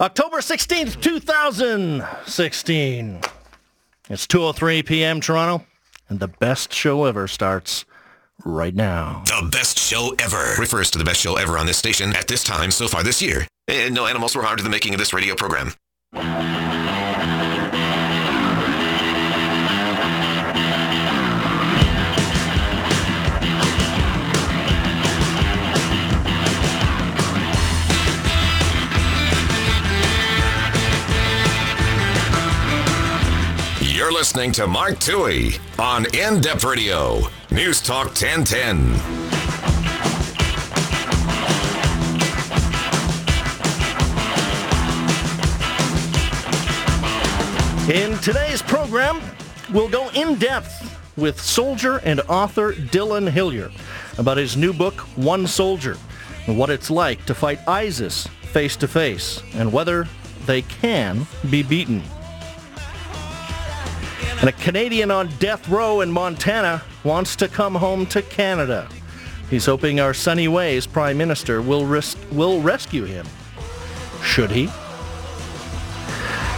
October 16th, 2016. It's 2.03 p.m. Toronto, and the best show ever starts right now. The best show ever refers to the best show ever on this station at this time so far this year. And no animals were harmed in the making of this radio program. Listening to Mark Towhey on In Depth Radio, News Talk 1010. In today's program, we'll go in depth with soldier and author Dillon Hillier about his new book, One Soldier, and what it's like to fight ISIS face to face and whether they can be beaten. And a Canadian on death row in Montana wants to come home to Canada. He's hoping our Sunny Ways Prime Minister will, res- will rescue him. Should he?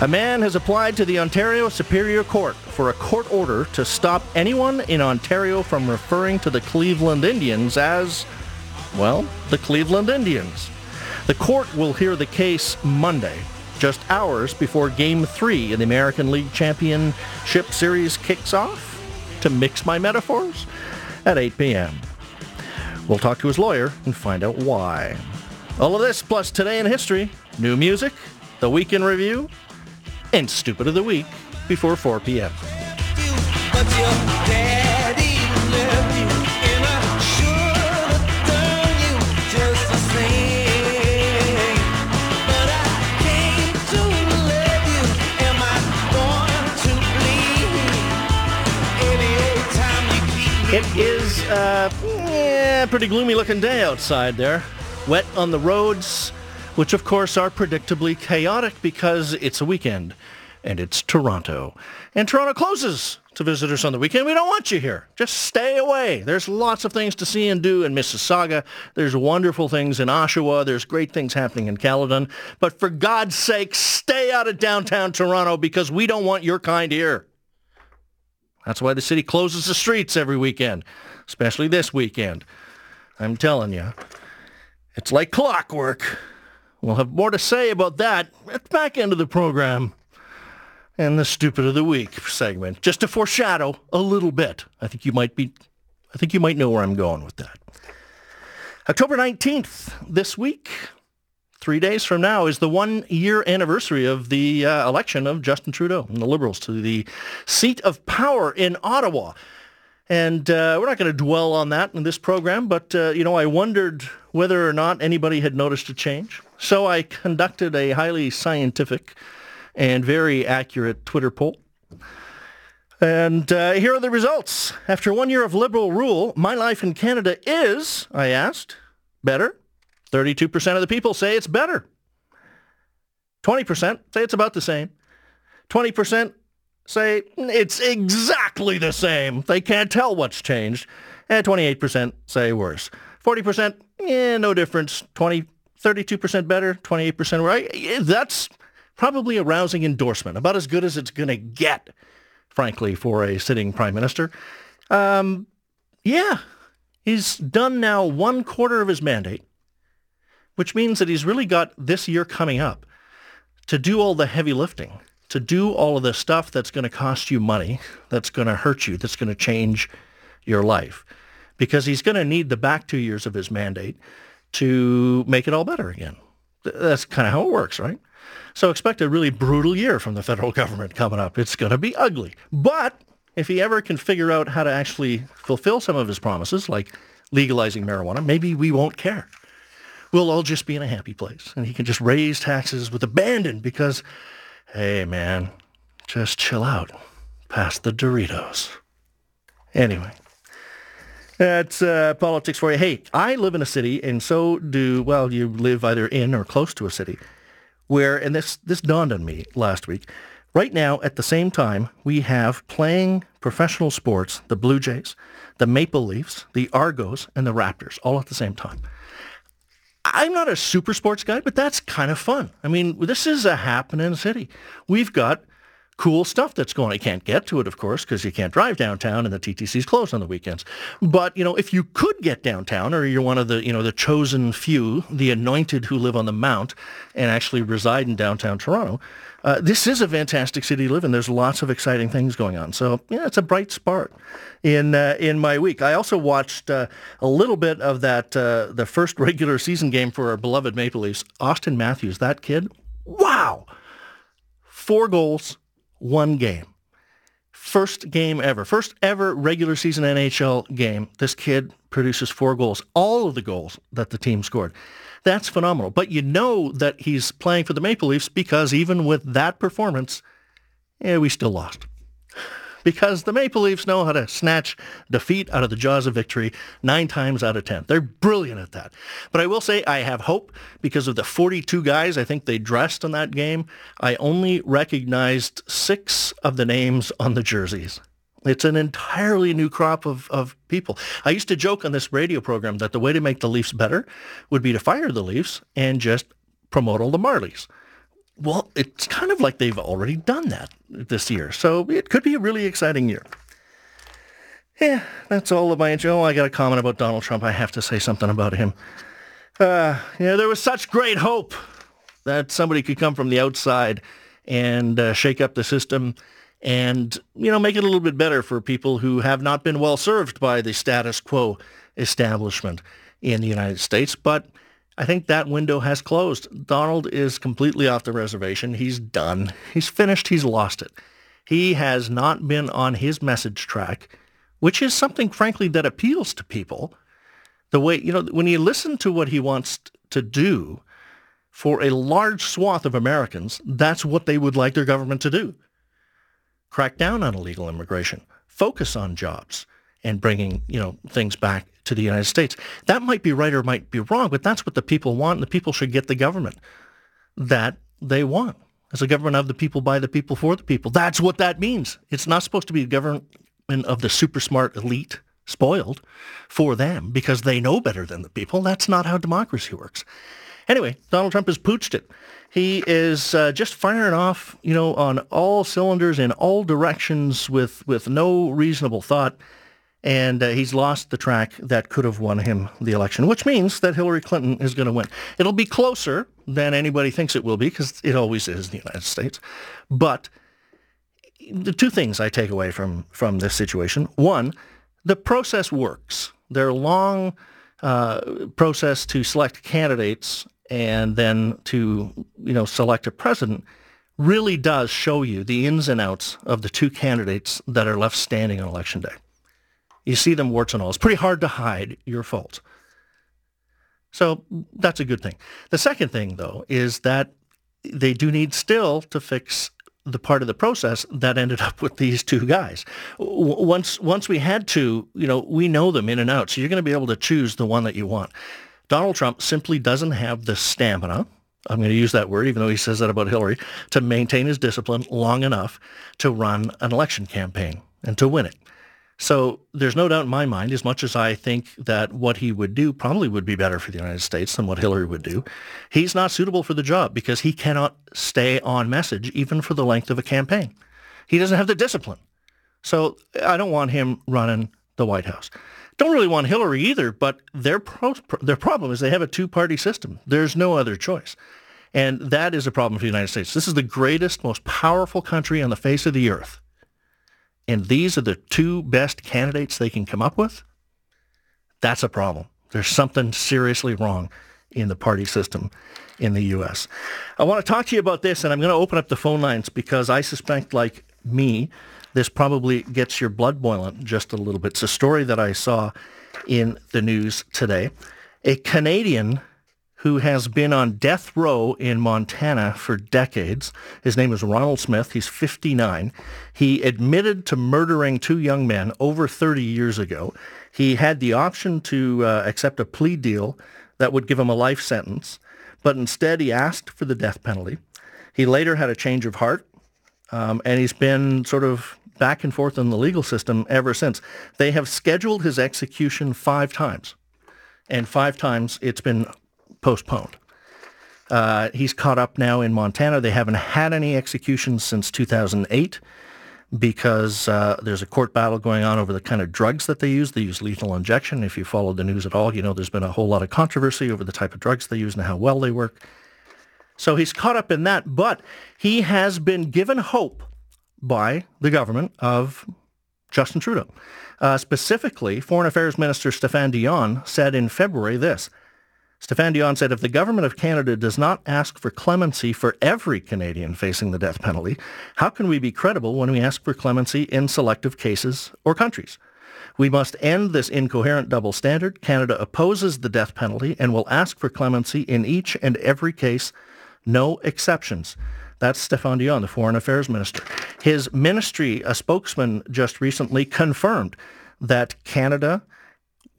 A man has applied to the Ontario Superior Court for a court order to stop anyone in Ontario from referring to the Cleveland Indians as, well, the Cleveland Indians. The court will hear the case Monday, just hours before Game 3 in the American League Championship Series kicks off. To mix my metaphors? At 8 p.m. We'll talk to his lawyer and find out why. All of this plus today in history, new music, the weekend review, and Stupid of the Week before 4 p.m. It is uh, yeah, pretty gloomy looking day outside there. Wet on the roads, which of course are predictably chaotic because it's a weekend and it's Toronto. And Toronto closes to visitors on the weekend. We don't want you here. Just stay away. There's lots of things to see and do in Mississauga. There's wonderful things in Oshawa. There's great things happening in Caledon. But for God's sake, stay out of downtown Toronto because we don't want your kind here. That's why the city closes the streets every weekend, especially this weekend. I'm telling you, it's like clockwork. We'll have more to say about that at the back end of the program and the stupid of the week segment, just to foreshadow a little bit. I think you might be, I think you might know where I'm going with that. October 19th this week, three days from now, is the one-year anniversary of the uh, election of Justin Trudeau and the Liberals to the seat of power in Ottawa. And uh, we're not going to dwell on that in this program, but, uh, you know, I wondered whether or not anybody had noticed a change. So I conducted a highly scientific and very accurate Twitter poll. And uh, here are the results. After one year of Liberal rule, my life in Canada is, I asked, better. 32% of the people say it's better. 20% say it's about the same. 20% say it's exactly the same. They can't tell what's changed. And 28% say worse. 40%, yeah, no difference. 20, 32% better, 28% right. That's probably a rousing endorsement, about as good as it's going to get, frankly, for a sitting prime minister. Um, yeah, he's done now one quarter of his mandate, which means that he's really got this year coming up to do all the heavy lifting, to do all of the stuff that's going to cost you money, that's going to hurt you, that's going to change your life. Because he's going to need the back two years of his mandate to make it all better again. That's kind of how it works, right? So expect a really brutal year from the federal government coming up. It's going to be ugly. But if he ever can figure out how to actually fulfill some of his promises, like legalizing marijuana, maybe we won't care. We'll all just be in a happy place. And he can just raise taxes with abandon because, hey, man, just chill out. Pass the Doritos. Anyway, that's uh, politics for you. Hey, I live in a city, and so do, well, you live either in or close to a city where, and this, this dawned on me last week, right now at the same time, we have playing professional sports, the Blue Jays, the Maple Leafs, the Argos, and the Raptors, all at the same time. I'm not a super sports guy, but that's kind of fun. I mean, this is a happening city. We've got cool stuff that's going. I can't get to it, of course, because you can't drive downtown and the TTC's closed on the weekends. But, you know, if you could get downtown or you're one of the, you know, the chosen few, the anointed who live on the Mount and actually reside in downtown Toronto, uh, this is a fantastic city to live in. There's lots of exciting things going on. So, yeah, it's a bright spot in uh, in my week. I also watched uh, a little bit of that, uh, the first regular season game for our beloved Maple Leafs. Auston Matthews, that kid, wow. Four goals, one game. First game ever, first ever regular season NHL game. This kid produces four goals, all of the goals that the team scored. That's phenomenal. But you know that he's playing for the Maple Leafs because even with that performance, yeah, we still lost because the Maple Leafs know how to snatch defeat out of the jaws of victory nine times out of 10. They're brilliant at that. But I will say I have hope because of the 42 guys I think they dressed in that game. I only recognized six of the names on the jerseys. It's an entirely new crop of, of people. I used to joke on this radio program that the way to make the Leafs better would be to fire the Leafs and just promote all the Marlies. Well, it's kind of like they've already done that this year. So it could be a really exciting year. Yeah, that's all of my intro. Oh, I got a comment about Donald Trump. I have to say something about him. Uh, yeah, there was such great hope that somebody could come from the outside and uh, shake up the system and, you know, make it a little bit better for people who have not been well served by the status quo establishment in the United States. But I think that window has closed. Donald is completely off the reservation. He's done. He's finished. He's lost it. He has not been on his message track, which is something, frankly, that appeals to people. The way, you know, when you listen to what he wants to do for a large swath of Americans, that's what they would like their government to do. Crack down on illegal immigration. Focus on jobs and bringing, you know, things back to the United States. That might be right or might be wrong, but that's what the people want. And the people should get the government that they want. It's a government of the people, by the people, for the people. That's what that means. It's not supposed to be a government of the super smart elite spoiled for them because they know better than the people. That's not how democracy works. Anyway, Donald Trump has pooched it. He is uh, just firing off, you know, on all cylinders in all directions with, with no reasonable thought and uh, he's lost the track that could have won him the election, which means that Hillary Clinton is going to win. It'll be closer than anybody thinks it will be, because it always is in the United States. But the two things I take away from, from this situation. One, the process works. Their long uh, process to select candidates and then to, you know, select a president really does show you the ins and outs of the two candidates that are left standing on election day. You see them warts and all. It's pretty hard to hide your faults. So that's a good thing. The second thing, though, is that they do need still to fix the part of the process that ended up with these two guys. Once once we had to, you know, we know them in and out, so you're going to be able to choose the one that you want. Donald Trump simply doesn't have the stamina. I'm going to use that word, even though he says that about Hillary, to maintain his discipline long enough to run an election campaign and to win it. So there's no doubt in my mind, as much as I think that what he would do probably would be better for the United States than what Hillary would do, he's not suitable for the job because he cannot stay on message even for the length of a campaign. He doesn't have the discipline. So I don't want him running the White House. Don't really want Hillary either, but their, pro- their problem is they have a two-party system. There's no other choice. And that is a problem for the United States. This is the greatest, most powerful country on the face of the earth and these are the two best candidates they can come up with, that's a problem. There's something seriously wrong in the party system in the U.S. I want to talk to you about this, and I'm going to open up the phone lines because I suspect, like me, this probably gets your blood boiling just a little bit. It's a story that I saw in the news today. A Canadian who has been on death row in Montana for decades. His name is Ronald Smith. He's 59. He admitted to murdering two young men over 30 years ago. He had the option to uh, accept a plea deal that would give him a life sentence, but instead he asked for the death penalty. He later had a change of heart, um, and he's been sort of back and forth in the legal system ever since. They have scheduled his execution five times, and five times it's been postponed. Uh, he's caught up now in Montana. They haven't had any executions since 2008 because uh, there's a court battle going on over the kind of drugs that they use. They use lethal injection. If you follow the news at all, you know there's been a whole lot of controversy over the type of drugs they use and how well they work. So he's caught up in that, but he has been given hope by the government of Justin Trudeau. Uh, specifically, Foreign Affairs Minister Stéphane Dion said in February this, Stéphane Dion said, if the government of Canada does not ask for clemency for every Canadian facing the death penalty, how can we be credible when we ask for clemency in selective cases or countries? We must end this incoherent double standard. Canada opposes the death penalty and will ask for clemency in each and every case, no exceptions. That's Stéphane Dion, the Foreign Affairs Minister. His ministry, a spokesman just recently confirmed that Canada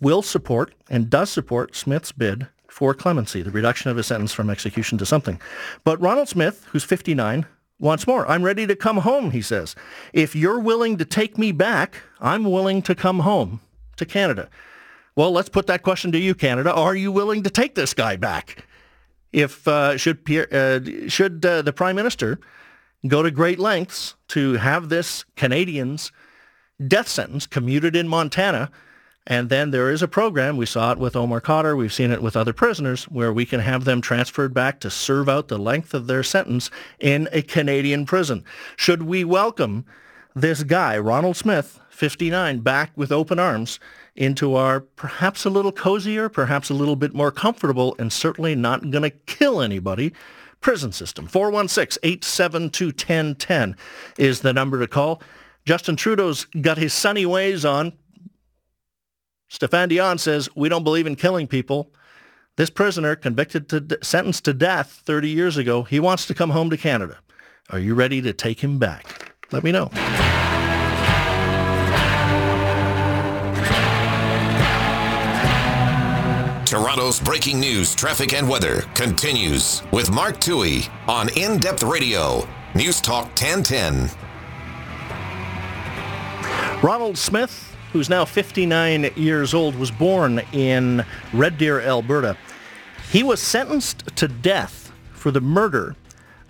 will support and does support Smith's bid for clemency, the reduction of his sentence from execution to something. But Ronald Smith, who's 59, wants more. I'm ready to come home, he says. If you're willing to take me back, I'm willing to come home to Canada. Well, let's put that question to you, Canada. Are you willing to take this guy back? If uh, should uh, should uh, the Prime Minister go to great lengths to have this Canadian's death sentence commuted in Montana and then there is a program, we saw it with Omar Khadr, we've seen it with other prisoners, where we can have them transferred back to serve out the length of their sentence in a Canadian prison. Should we welcome this guy, Ronald Smith, 59, back with open arms into our perhaps a little cozier, perhaps a little bit more comfortable, and certainly not going to kill anybody prison system. 416-872-1010 is the number to call. Justin Trudeau's got his sunny ways on, Stéphane Dion says, we don't believe in killing people. This prisoner, convicted to sentenced to death 30 years ago, he wants to come home to Canada. Are you ready to take him back? Let me know. Toronto's breaking news, traffic, and weather continues with Mark Towhey on In Depth Radio, News Talk 1010. Ronald Smith who's now 59 years old, was born in Red Deer, Alberta. He was sentenced to death for the murder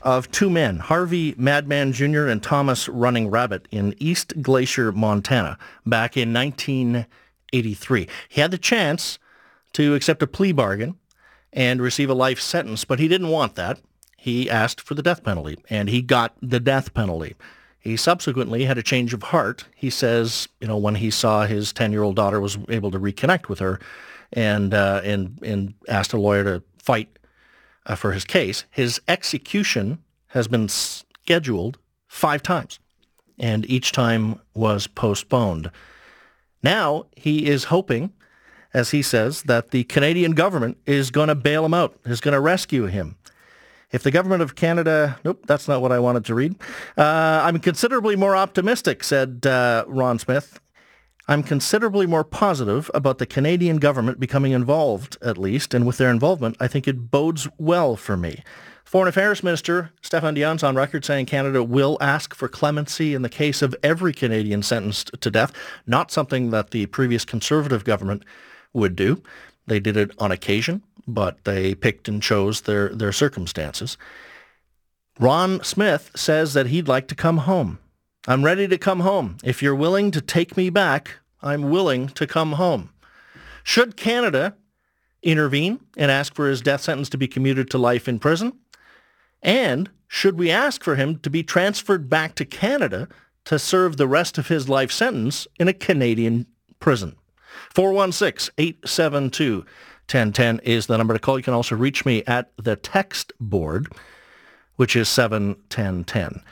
of two men, Harvey Madman Jr. and Thomas Running Rabbit in East Glacier, Montana, back in 1983. He had the chance to accept a plea bargain and receive a life sentence, but he didn't want that. He asked for the death penalty, and he got the death penalty. He subsequently had a change of heart. He says, you know, when he saw his 10-year-old daughter was able to reconnect with her and, uh, and, and asked a lawyer to fight uh, for his case, his execution has been scheduled five times, and each time was postponed. Now he is hoping, as he says, that the Canadian government is going to bail him out, is going to rescue him. If the government of Canada, nope, that's not what I wanted to read. Uh, I'm considerably more optimistic, said uh, Ron Smith. I'm considerably more positive about the Canadian government becoming involved, at least, and with their involvement, I think it bodes well for me. Foreign Affairs Minister Stéphane Dion's on record saying Canada will ask for clemency in the case of every Canadian sentenced to death, not something that the previous Conservative government would do. They did it on occasion but they picked and chose their, their circumstances. Ron Smith says that he'd like to come home. I'm ready to come home. If you're willing to take me back, I'm willing to come home. Should Canada intervene and ask for his death sentence to be commuted to life in prison? And should we ask for him to be transferred back to Canada to serve the rest of his life sentence in a Canadian prison? 416 872 1010 is the number to call. You can also reach me at the text board, which is 71010.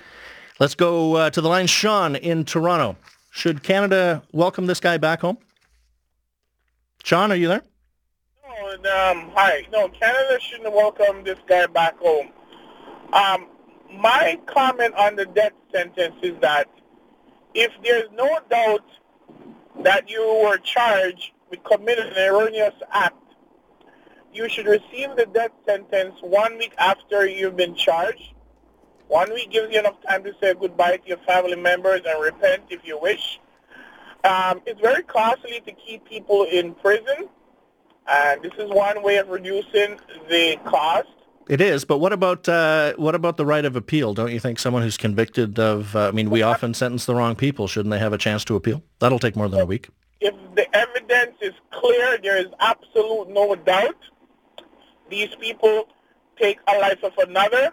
Let's go uh, to the line. Sean in Toronto. Should Canada welcome this guy back home? Sean, are you there? Um, hi. No, Canada shouldn't welcome this guy back home. Um, my comment on the death sentence is that if there's no doubt that you were charged with committing an erroneous act you should receive the death sentence one week after you've been charged. One week gives you enough time to say goodbye to your family members and repent if you wish. Um, it's very costly to keep people in prison. And this is one way of reducing the cost. It is, but what about uh, what about the right of appeal? Don't you think someone who's convicted of? Uh, I mean, we often sentence the wrong people. Shouldn't they have a chance to appeal? That'll take more than a week. If the evidence is clear, there is absolute no doubt. These people take a life of another.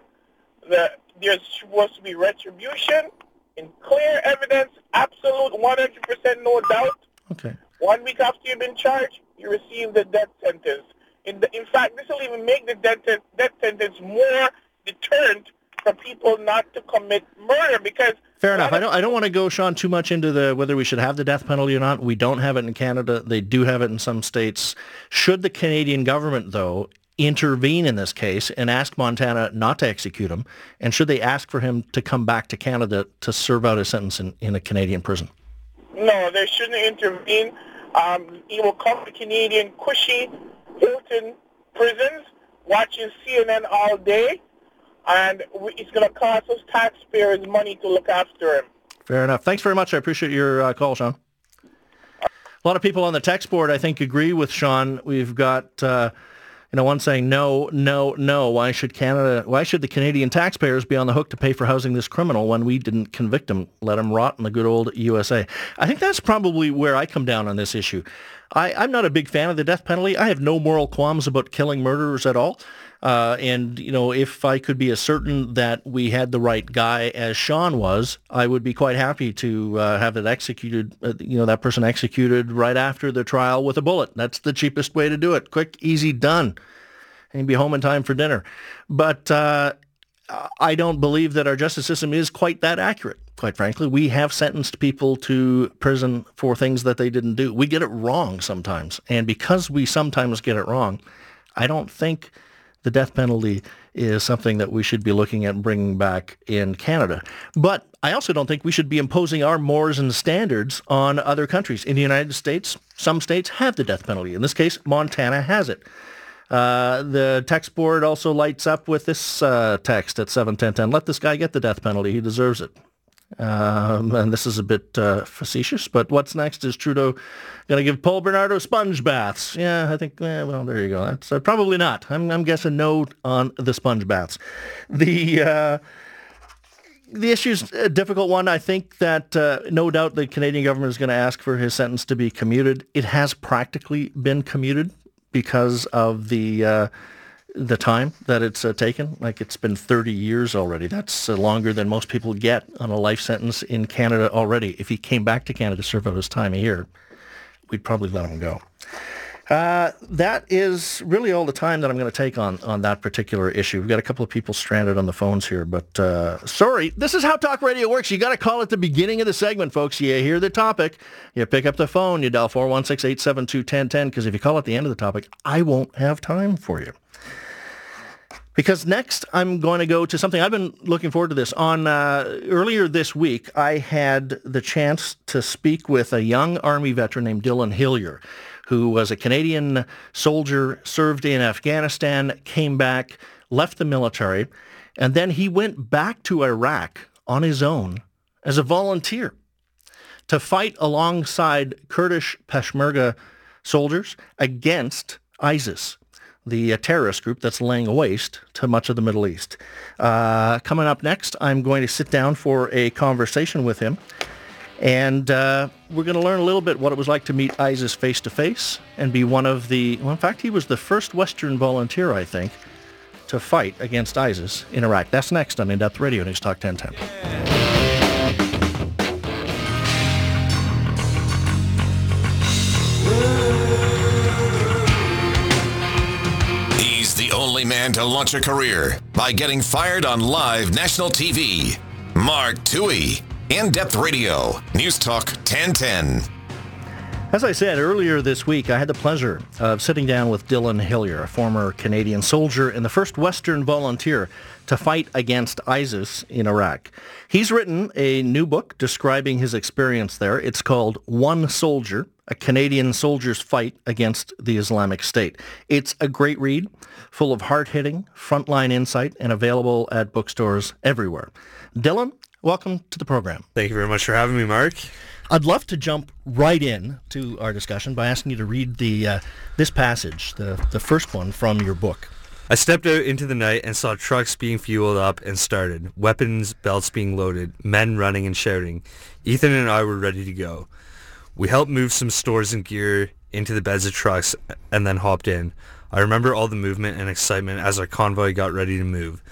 The, there's supposed to be retribution in clear evidence, absolute 100% no doubt. Okay. One week after you've been charged, you receive the death sentence. In, the, in fact, this will even make the death, death sentence more deterrent for people not to commit murder because Fair enough. I don't. I don't want to go, Sean, too much into the whether we should have the death penalty or not. We don't have it in Canada. They do have it in some states. Should the Canadian government, though, intervene in this case and ask Montana not to execute him? And should they ask for him to come back to Canada to serve out his sentence in, in a Canadian prison? No, they shouldn't intervene. Um, he will come to Canadian cushy Hilton prisons, watching CNN all day, and it's going to cost us taxpayers money to look after him. Fair enough. Thanks very much. I appreciate your uh, call, Sean. A lot of people on the text board, I think, agree with Sean. We've got, uh, you know, one saying no, no, no. Why should Canada? Why should the Canadian taxpayers be on the hook to pay for housing this criminal when we didn't convict him, let him rot in the good old USA? I think that's probably where I come down on this issue. I, I'm not a big fan of the death penalty. I have no moral qualms about killing murderers at all. Uh, and, you know, if I could be certain that we had the right guy as Sean was, I would be quite happy to uh, have it executed, uh, you know, that person executed right after the trial with a bullet. That's the cheapest way to do it. Quick, easy, done. And be home in time for dinner. But uh, I don't believe that our justice system is quite that accurate. Quite frankly, we have sentenced people to prison for things that they didn't do. We get it wrong sometimes. And because we sometimes get it wrong, I don't think the death penalty is something that we should be looking at bringing back in Canada. But I also don't think we should be imposing our mores and standards on other countries. In the United States, some states have the death penalty. In this case, Montana has it. Uh, the text board also lights up with this uh, text at 71010. Let this guy get the death penalty. He deserves it. Um, and this is a bit uh, facetious, but what's next is Trudeau going to give Paul Bernardo sponge baths. Yeah, I think, eh, well, there you go. That's uh, probably not. I'm, I'm guessing no on the sponge baths. The, uh, the issue's a difficult one. I think that uh, no doubt the Canadian government is going to ask for his sentence to be commuted. It has practically been commuted because of the uh, the time that it's uh, taken. Like it's been 30 years already. That's uh, longer than most people get on a life sentence in Canada already. If he came back to Canada to serve out his time here, we'd probably let him go. Uh, that is really all the time that I'm going to take on, on that particular issue. We've got a couple of people stranded on the phones here, but uh, sorry, this is how talk radio works. You got to call at the beginning of the segment, folks. You hear the topic, you pick up the phone, you dial 416-872-1010, because if you call at the end of the topic, I won't have time for you. Because next I'm going to go to something I've been looking forward to this. On uh, earlier this week, I had the chance to speak with a young Army veteran named Dillon Hillier, who was a Canadian soldier, served in Afghanistan, came back, left the military, and then he went back to Iraq on his own as a volunteer to fight alongside Kurdish Peshmerga soldiers against ISIS the uh, terrorist group that's laying waste to much of the Middle East. Uh, coming up next, I'm going to sit down for a conversation with him. And uh, we're going to learn a little bit what it was like to meet ISIS face to face and be one of the, well, in fact, he was the first Western volunteer, I think, to fight against ISIS in Iraq. That's next on In Depth Radio News Talk 1010. Yeah. He's the only man to launch a career by getting fired on live national TV. Mark Towhey, In Depth Radio, News Talk 1010. As I said earlier this week, I had the pleasure of sitting down with Dillon Hillier, a former Canadian soldier and the first Western volunteer to fight against ISIS in Iraq. He's written a new book describing his experience there. It's called One Soldier, a Canadian soldier's fight against the Islamic State. It's a great read, full of hard-hitting, frontline insight, and available at bookstores everywhere. Dillon, welcome to the program. Thank you very much for having me, Mark. I'd love to jump right in to our discussion by asking you to read the uh, this passage, the, the first one from your book. I stepped out into the night and saw trucks being fueled up and started, weapons belts being loaded, men running and shouting. Ethan and I were ready to go. We helped move some stores and gear into the beds of trucks and then hopped in. I remember all the movement and excitement as our convoy got ready to move.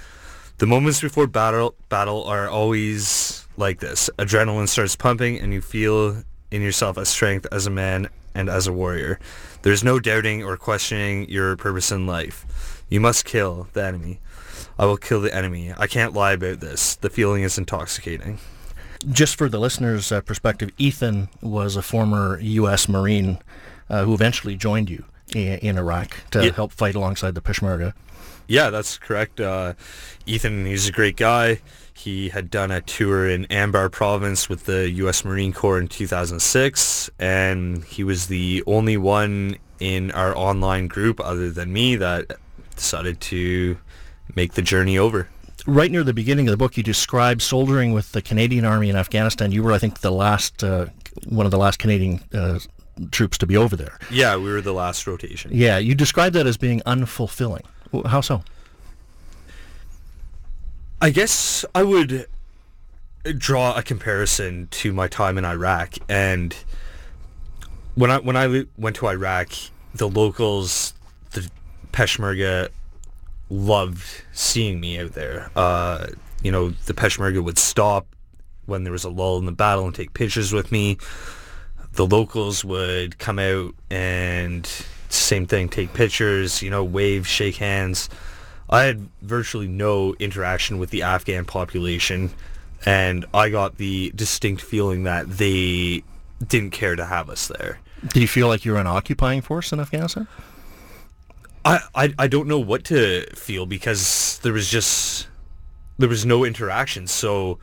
The moments before battle battle are always like this. Adrenaline starts pumping and you feel in yourself a strength as a man and as a warrior. There's no doubting or questioning your purpose in life. You must kill the enemy. I will kill the enemy. I can't lie about this. The feeling is intoxicating. Just for the listeners' uh, perspective, Ethan was a former U.S. Marine uh, who eventually joined you in, in Iraq to Yeah. help fight alongside the Peshmerga. Yeah, that's correct. Uh, Ethan, he's a great guy. He had done a tour in Anbar province with the U.S. Marine Corps in 2006, and he was the only one in our online group other than me that decided to make the journey over. Right near the beginning of the book, you describe soldiering with the Canadian Army in Afghanistan. You were, I think, the last uh, one of the last Canadian uh, troops to be over there. Yeah, we were the last rotation. Yeah, you described that as being unfulfilling. How so? I guess I would draw a comparison to my time in Iraq, and when I when I went to Iraq, the locals, the Peshmerga, loved seeing me out there. Uh, you know, the Peshmerga would stop when there was a lull in the battle and take pictures with me. The locals would come out and same thing, take pictures, you know, wave, shake hands. I had virtually no interaction with the Afghan population, and I got the distinct feeling that they didn't care to have us there. Did you feel like you were an occupying force in Afghanistan? I, I, I don't know what to feel because there was just there was no interaction. So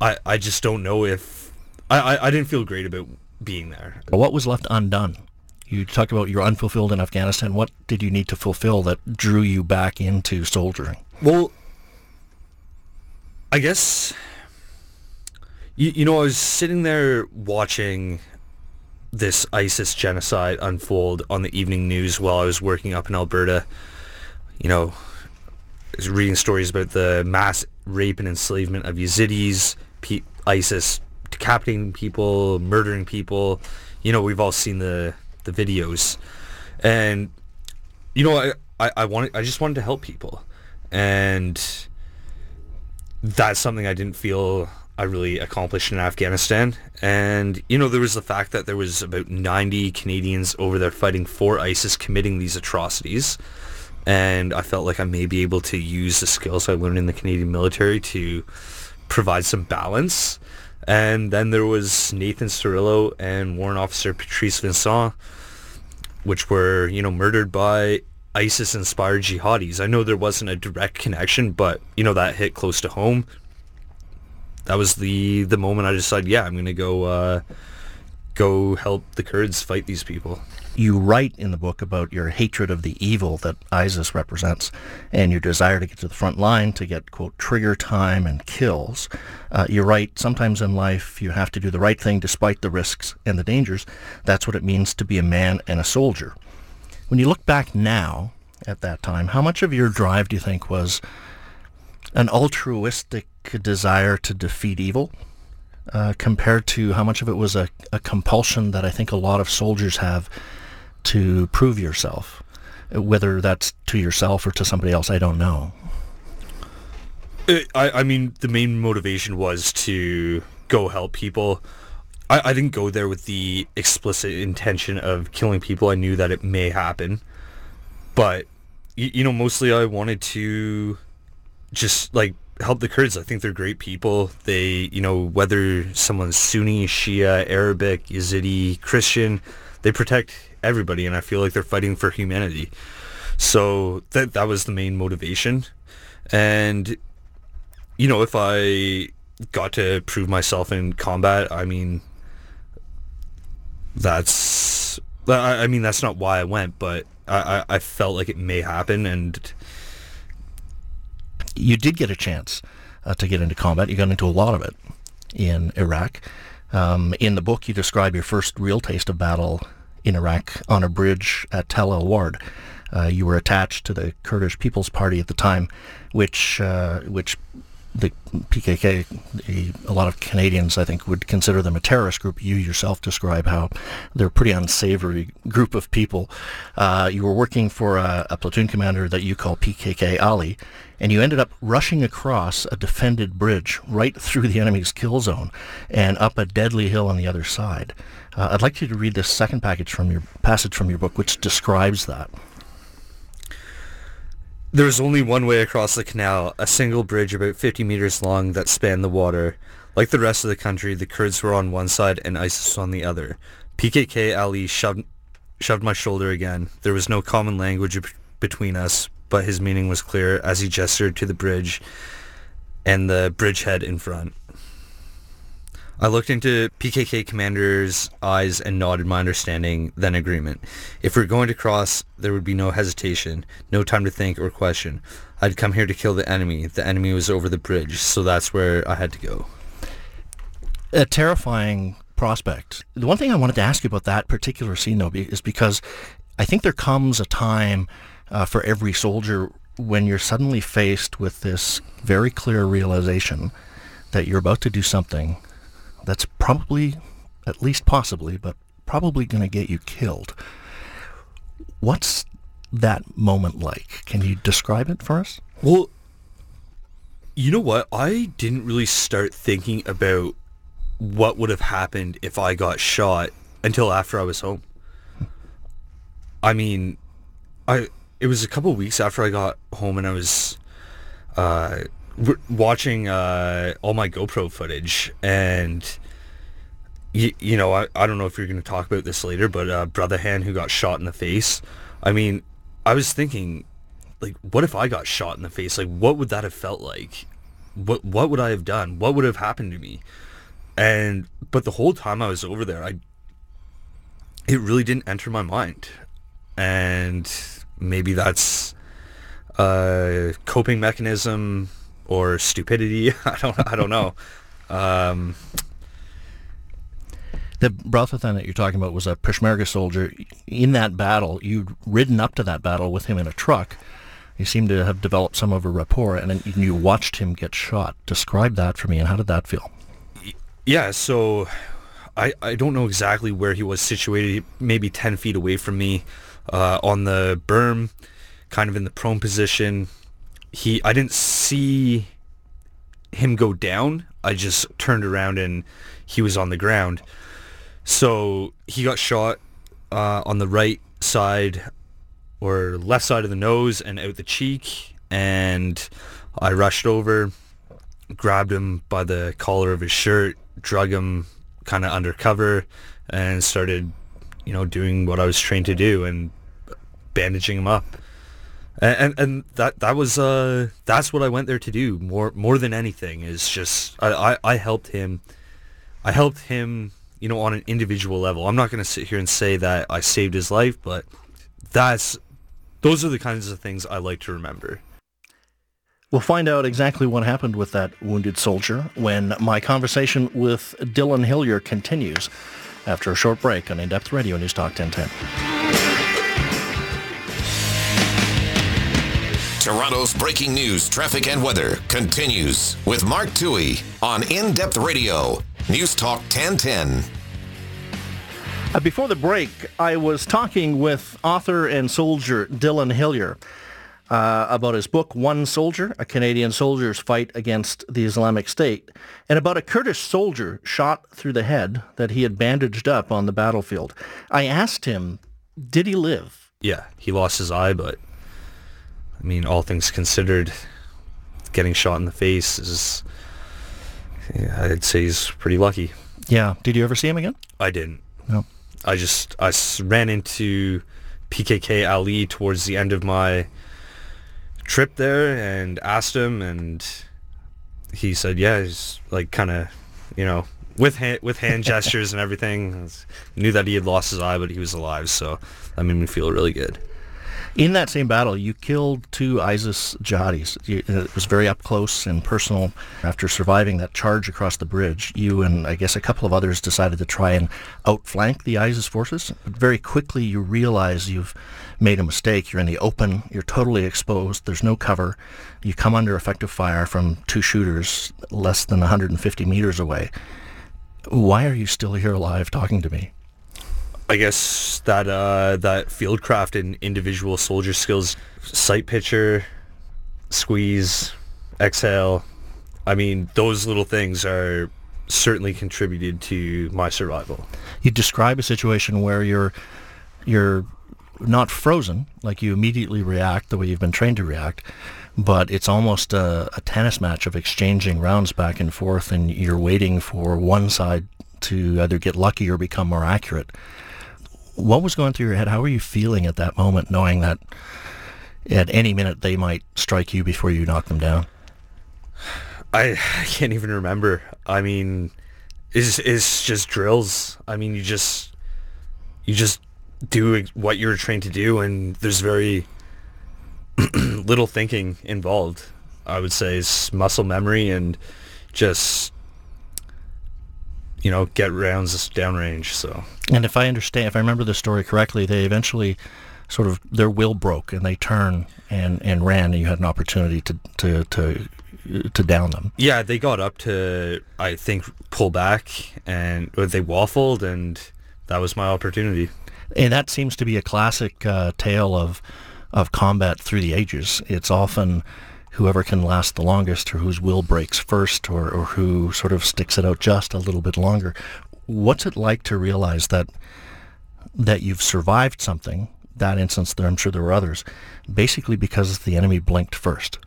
I I just don't know if I, I, I didn't feel great about being there. What was left undone? You talked about you're unfulfilled in Afghanistan. What did you need to fulfill that drew you back into soldiering? Well, I guess you, you know I was sitting there watching this ISIS genocide unfold on the evening news while I was working up in Alberta. You know, reading stories about the mass rape and enslavement of Yazidis, P- ISIS decapitating people, murdering people. You know, we've all seen the the videos, and you know, I I, I wanted I just wanted to help people, and that's something I didn't feel I really accomplished in Afghanistan. And you know, there was the fact that there was about 90 Canadians over there fighting for ISIS, committing these atrocities. And I felt like I may be able to use the skills I learned in the Canadian military to provide some balance. And then there was Nathan Cirillo and Warrant Officer Patrice Vincent, which were, you know, murdered by ISIS-inspired jihadis. I know there wasn't a direct connection, but, you know, that hit close to home. That was the the moment I decided, yeah, I'm going to go uh, go help the Kurds fight these people. You write in the book about your hatred of the evil that ISIS represents and your desire to get to the front line to get, quote, trigger time and kills. Uh, you write, sometimes in life you have to do the right thing despite the risks and the dangers. That's what it means to be a man and a soldier. When you look back now at that time, how much of your drive do you think was an altruistic desire to defeat evil uh, compared to how much of it was a, a compulsion that I think a lot of soldiers have to prove yourself, whether that's to yourself or to somebody else, I don't know. Uh, I, I mean, the main motivation was to go help people. I, I didn't go there with the explicit intention of killing people. I knew that it may happen. But, you, you know, mostly I wanted to just, like, help the Kurds. I think they're great people. They, you know, whether someone's Sunni, Shia, Arabic, Yazidi, Christian, they protect everybody. And I feel like they're fighting for humanity. So that that was the main motivation. And you know, if I got to prove myself in combat, I mean, that's, I, mean, that's not why I went, but I, I, I felt like it may happen, and You did get a chance uh, to get into combat. You got into a lot of it in Iraq. Um, in the book, you describe your first real taste of battle in Iraq on a bridge at Tel El Ward. Uh, you were attached to the Kurdish People's Party at the time, which uh, which the PKK, a, a, lot of Canadians, I think, would consider them a terrorist group. You yourself describe how they're a pretty unsavory group of people. Uh, you were working for a, a, platoon commander that you call PKK Ali, and you ended up rushing across a defended bridge right through the enemy's kill zone and up a deadly hill on the other side. Uh, I'd like you to read this second package from your passage from your book, which describes that. There is only one way across the canal, a single bridge about 50 meters long that spanned the water. Like the rest of the country, the Kurds were on one side and ISIS on the other. PKK Ali shoved, shoved my shoulder again. There was no common language between us, but his meaning was clear as he gestured to the bridge and the bridgehead in front. I looked into PKK commander's eyes and nodded my understanding, then agreement. If we're going to cross, there would be no hesitation, no time to think or question. I'd come here to kill the enemy. The enemy was over the bridge, so that's where I had to go. A terrifying prospect. The one thing I wanted to ask you about that particular scene, though, is because I think there comes a time uh, for every soldier when you're suddenly faced with this very clear realization that you're about to do something that's probably, at least possibly, but probably going to get you killed. What's that moment like? Can you describe it for us? Well, you know what? I didn't really start thinking about what would have happened if I got shot until after I was home. I mean, I it was a couple weeks after I got home and I was uh, watching uh, all my GoPro footage, and you, you know, I, I don't know if you're going to talk about this later, but uh, Brotherhan who got shot in the face. I mean, I was thinking, like, what if I got shot in the face? Like, what would that have felt like? What what would I have done? What would have happened to me? And but the whole time I was over there, I it really didn't enter my mind, and maybe that's a coping mechanism or stupidity. I don't I don't know. Um, the Brotherhan that you're talking about was a Peshmerga soldier. In that battle, you'd ridden up to that battle with him in a truck. You seem to have developed some of a rapport, and you watched him get shot. Describe that for me, and how did that feel? Yeah, so I, I don't know exactly where he was situated, maybe 10 feet away from me uh, on the berm, kind of in the prone position he I didn't see him go down. I just turned around and he was on the ground. So he got shot uh, on the right side or left side of the nose and out the cheek. And I rushed over, grabbed him by the collar of his shirt, drug him kind of undercover, and started, you know, doing what I was trained to do and bandaging him up and and that that was uh that's what I went there to do. More more than anything is just I, I, I helped him I helped him you know on an individual level. I'm not going to sit here and say that I saved his life but that's those are the kinds of things I like to remember. We'll find out exactly what happened with that wounded soldier when my conversation with Dillon Hillier continues after a short break on In-Depth Radio News Talk 1010. Toronto's breaking news, traffic, and weather continues with Mark Towhey on In Depth Radio, News Talk 1010. Uh, before the break, I was talking with author and soldier Dillon Hillier uh, about his book, One Soldier, a Canadian soldier's fight against the Islamic State, and about a Kurdish soldier shot through the head that he had bandaged up on the battlefield. I asked him, did he live? Yeah, he lost his eye, but I mean, all things considered, getting shot in the face is, yeah, I'd say he's pretty lucky. Yeah. Did you ever see him again? I didn't. No. I just I ran into PKK Ali towards the end of my trip there and asked him, and he said, "Yeah, he's like kind of, you know, with hand, with hand gestures and everything. Knew that he had lost his eye, but he was alive, so that made me feel really good." In that same battle, you killed two ISIS jihadis. You, uh, it was very up close and personal. After surviving that charge across the bridge, you and I guess a couple of others decided to try and outflank the ISIS forces. But very quickly, you realize you've made a mistake. You're in the open. You're totally exposed. There's no cover. You come under effective fire from two shooters less than 150 meters away. Why are you still here alive talking to me? I guess that uh, that fieldcraft and individual soldier skills, sight picture, squeeze, exhale. I mean, those little things are certainly contributed to my survival. You describe a situation where you're you're not frozen, like you immediately react the way you've been trained to react, but it's almost a, a tennis match of exchanging rounds back and forth, and you're waiting for one side to either get lucky or become more accurate what was going through your head? How were you feeling at that moment, knowing that at any minute they might strike you before you knock them down? I, I can't even remember. I mean, it's it's just drills. I mean, you just you just do what you're trained to do, and there's very little thinking involved. I would say it's muscle memory and just you know, get rounds downrange. So, and if I understand, if I remember the story correctly, they eventually sort of their will broke and they turned and and ran, and you had an opportunity to to to to down them. Yeah, they got up to I think pull back and they waffled, and that was my opportunity. And that seems to be a classic uh, tale of of combat through the ages. It's often whoever can last the longest or whose will breaks first or, or who sort of sticks it out just a little bit longer. What's it like to realize that that you've survived something, that instance there I'm sure there were others, basically because the enemy blinked first?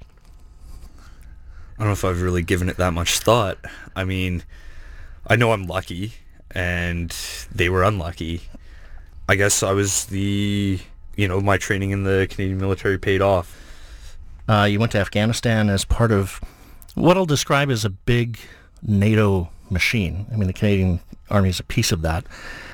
I don't know if I've really given it that much thought. I mean, I know I'm lucky and they were unlucky. I guess I was the, you know, my training in the Canadian military paid off uh, you went to Afghanistan as part of what I'll describe as a big NATO machine. I mean, the Canadian Army is a piece of that.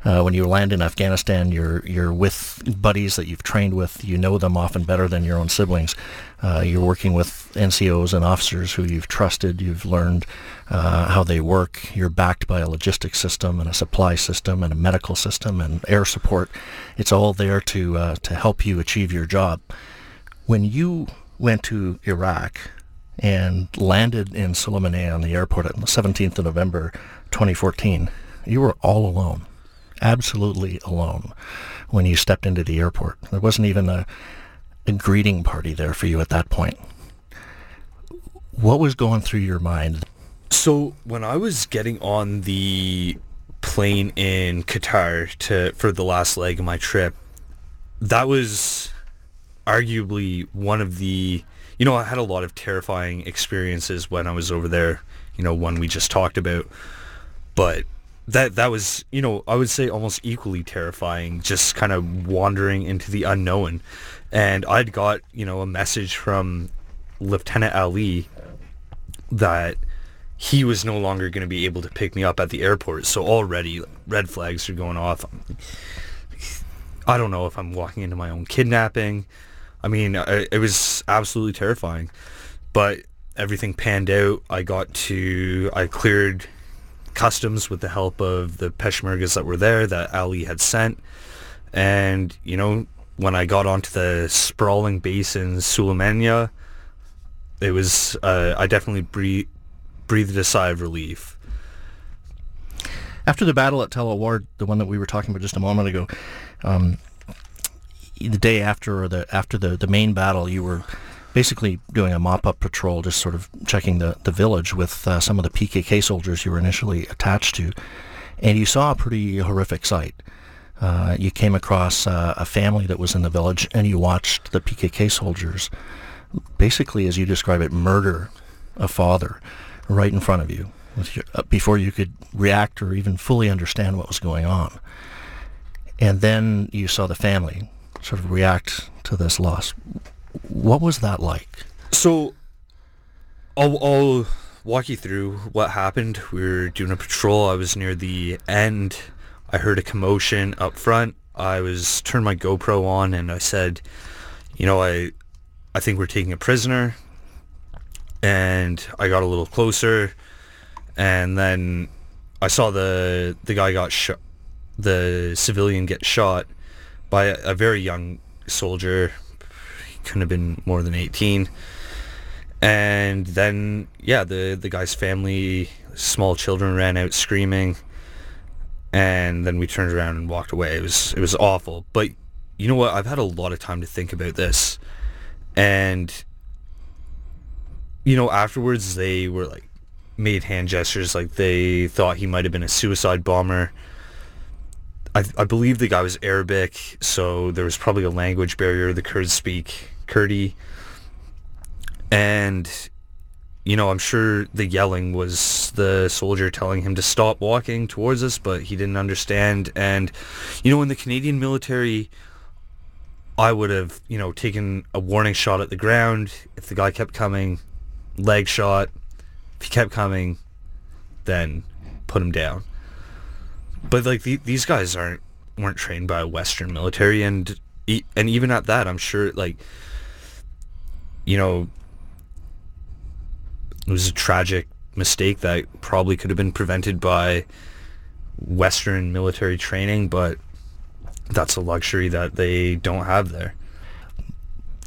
Uh, when you land in Afghanistan, you're you're with buddies that you've trained with. You know them often better than your own siblings. Uh, you're working with NCOs and officers who you've trusted. You've learned uh, how they work. You're backed by a logistics system and a supply system and a medical system and air support. It's all there to uh, to help you achieve your job. When you went to Iraq and landed in Sulaymaniyah on the airport on the 17th of November 2014, you were all alone, absolutely alone when you stepped into the airport. There wasn't even a, a greeting party there for you at that point. What was going through your mind? So when I was getting on the plane in Qatar to for the last leg of my trip, that was arguably one of the you know I had a lot of terrifying experiences when I was over there you know one we just talked about. But that that was you know I would say almost equally terrifying just kind of wandering into the unknown. And I'd got you know a message from Lieutenant Ali that he was no longer going to be able to pick me up at the airport. So already red flags are going off. I don't know if I'm walking into my own kidnapping I mean, it was absolutely terrifying, but everything panned out. I got to, I cleared customs with the help of the Peshmergas that were there that Ali had sent. And, you know, when I got onto the sprawling base in it was, uh, I definitely breathe, breathed a sigh of relief. After the battle at Tel Awar, the one that we were talking about just a moment ago, um, the day after or the after the, the main battle, you were basically doing a mop-up patrol, just sort of checking the, the village with uh, some of the PKK soldiers you were initially attached to, and you saw a pretty horrific sight. Uh, you came across uh, a family that was in the village, and you watched the PKK soldiers, basically, as you describe it, murder a father right in front of you your, uh, before you could react or even fully understand what was going on. And then you saw the family sort of react to this loss. What was that like? So, I'll, I'll walk you through what happened. We were doing a patrol. I was near the end. I heard a commotion up front. I was turned my GoPro on and I said, you know, I, I think we're taking a prisoner. And I got a little closer, and then I saw the the guy got shot, the civilian get shot by a, a very young soldier. He couldn't have been more than 18. And then, yeah, the, the guy's family, small children ran out screaming. And then we turned around and walked away. It was, it was awful. But you know what? I've had a lot of time to think about this. And, you know, afterwards they were like, made hand gestures like they thought he might have been a suicide bomber. I, I believe the guy was Arabic, so there was probably a language barrier. The Kurds speak Kurdi. And, you know, I'm sure the yelling was the soldier telling him to stop walking towards us, but he didn't understand. And, you know, in the Canadian military, I would have, you know, taken a warning shot at the ground. If the guy kept coming, leg shot. If he kept coming, then put him down. But like the, these guys aren't weren't trained by a Western military, and and even at that, I'm sure like you know it was a tragic mistake that probably could have been prevented by Western military training, but that's a luxury that they don't have there.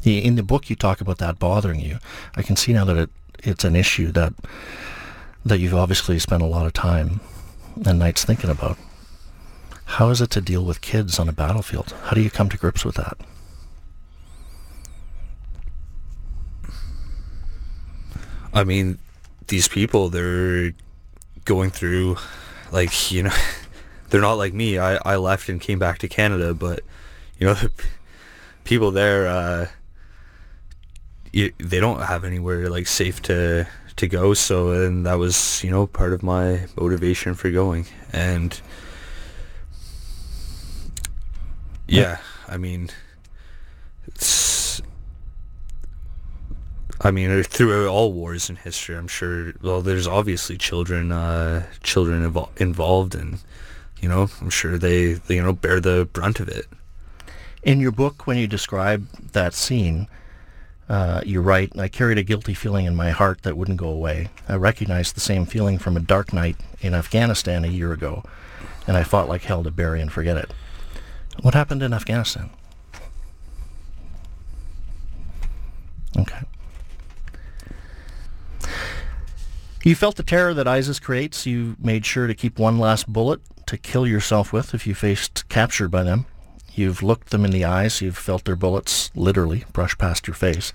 In the book, you talk about that bothering you. I can see now that it, it's an issue that that you've obviously spent a lot of time and nights thinking about. How is it to deal with kids on a battlefield? How do you come to grips with that? I mean, these people, they're going through, like, you know, they're not like me. I, I left and came back to Canada, but, you know, the people there, uh, you, they don't have anywhere, like, safe to, to go. So, and that was, you know, part of my motivation for going. And, yeah, I mean, it's, I mean, throughout all wars in history, I'm sure. Well, there's obviously children, uh, children evol- involved, and you know, I'm sure they, they, you know, bear the brunt of it. In your book, when you describe that scene, uh, you write, I carried a guilty feeling in my heart that wouldn't go away. I recognized the same feeling from a dark night in Afghanistan a year ago, and I fought like hell to bury and forget it. What happened in Afghanistan? Okay. You felt the terror that ISIS creates. You made sure to keep one last bullet to kill yourself with if you faced capture by them. You've looked them in the eyes. You've felt their bullets literally brush past your face.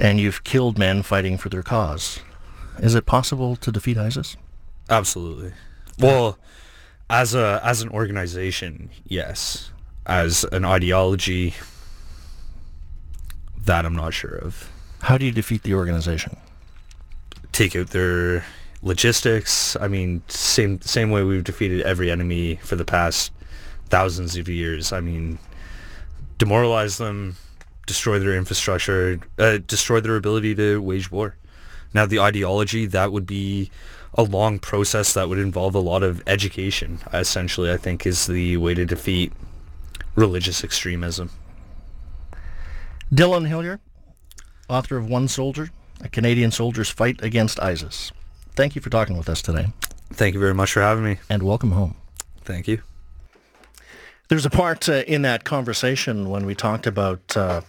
And you've killed men fighting for their cause. Is it possible to defeat ISIS? Absolutely. Well, as a as an organization, yes. As an ideology, that I'm not sure of. How do you defeat the organization? take out their logistics. I mean, same same way we've defeated every enemy for the past thousands of years. I mean, demoralize them, destroy their infrastructure, uh, destroy their ability to wage war. Now, the ideology that would be a long process that would involve a lot of education. Essentially, I think is the way to defeat religious extremism. Dillon Hillier, author of One Soldier, a Canadian soldier's fight against ISIS. Thank you for talking with us today. Thank you very much for having me. And welcome home. Thank you. There's a part uh, in that conversation when we talked about uh,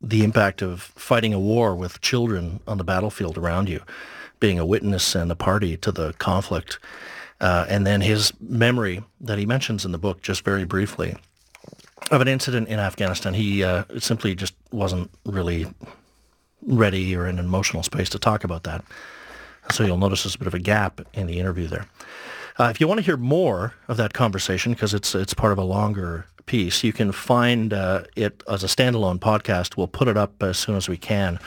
the impact of fighting a war with children on the battlefield around you, being a witness and a party to the conflict, uh, and then his memory that he mentions in the book just very briefly of an incident in Afghanistan. He uh, simply just wasn't really ready or in an emotional space to talk about that. So you'll notice there's a bit of a gap in the interview there. Uh, if you want to hear more of that conversation, because it's it's part of a longer piece, you can find uh, it as a standalone podcast. We'll put it up as soon as we can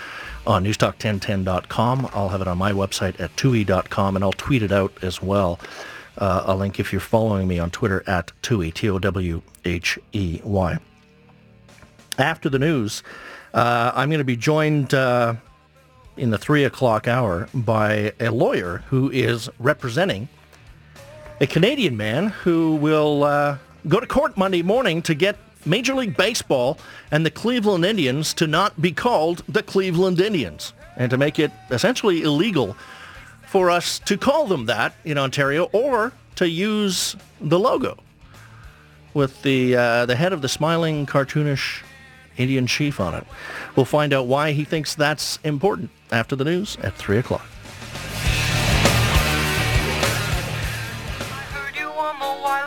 on newstalk1010.com. I'll have it on my website at towhey.com, and I'll tweet it out as well. Uh, a link if you're following me on Twitter at Towhey, T-O-W-H-E-Y. After the news, uh, I'm going to be joined uh, in the 3 o'clock hour by a lawyer who is representing a Canadian man who will uh, go to court Monday morning to get Major League Baseball and the Cleveland Indians to not be called the Cleveland Indians and to make it essentially illegal for us to call them that in Ontario or to use the logo with the uh, the head of the smiling cartoonish Indian chief on it. We'll find out why he thinks that's important after the news at 3 o'clock.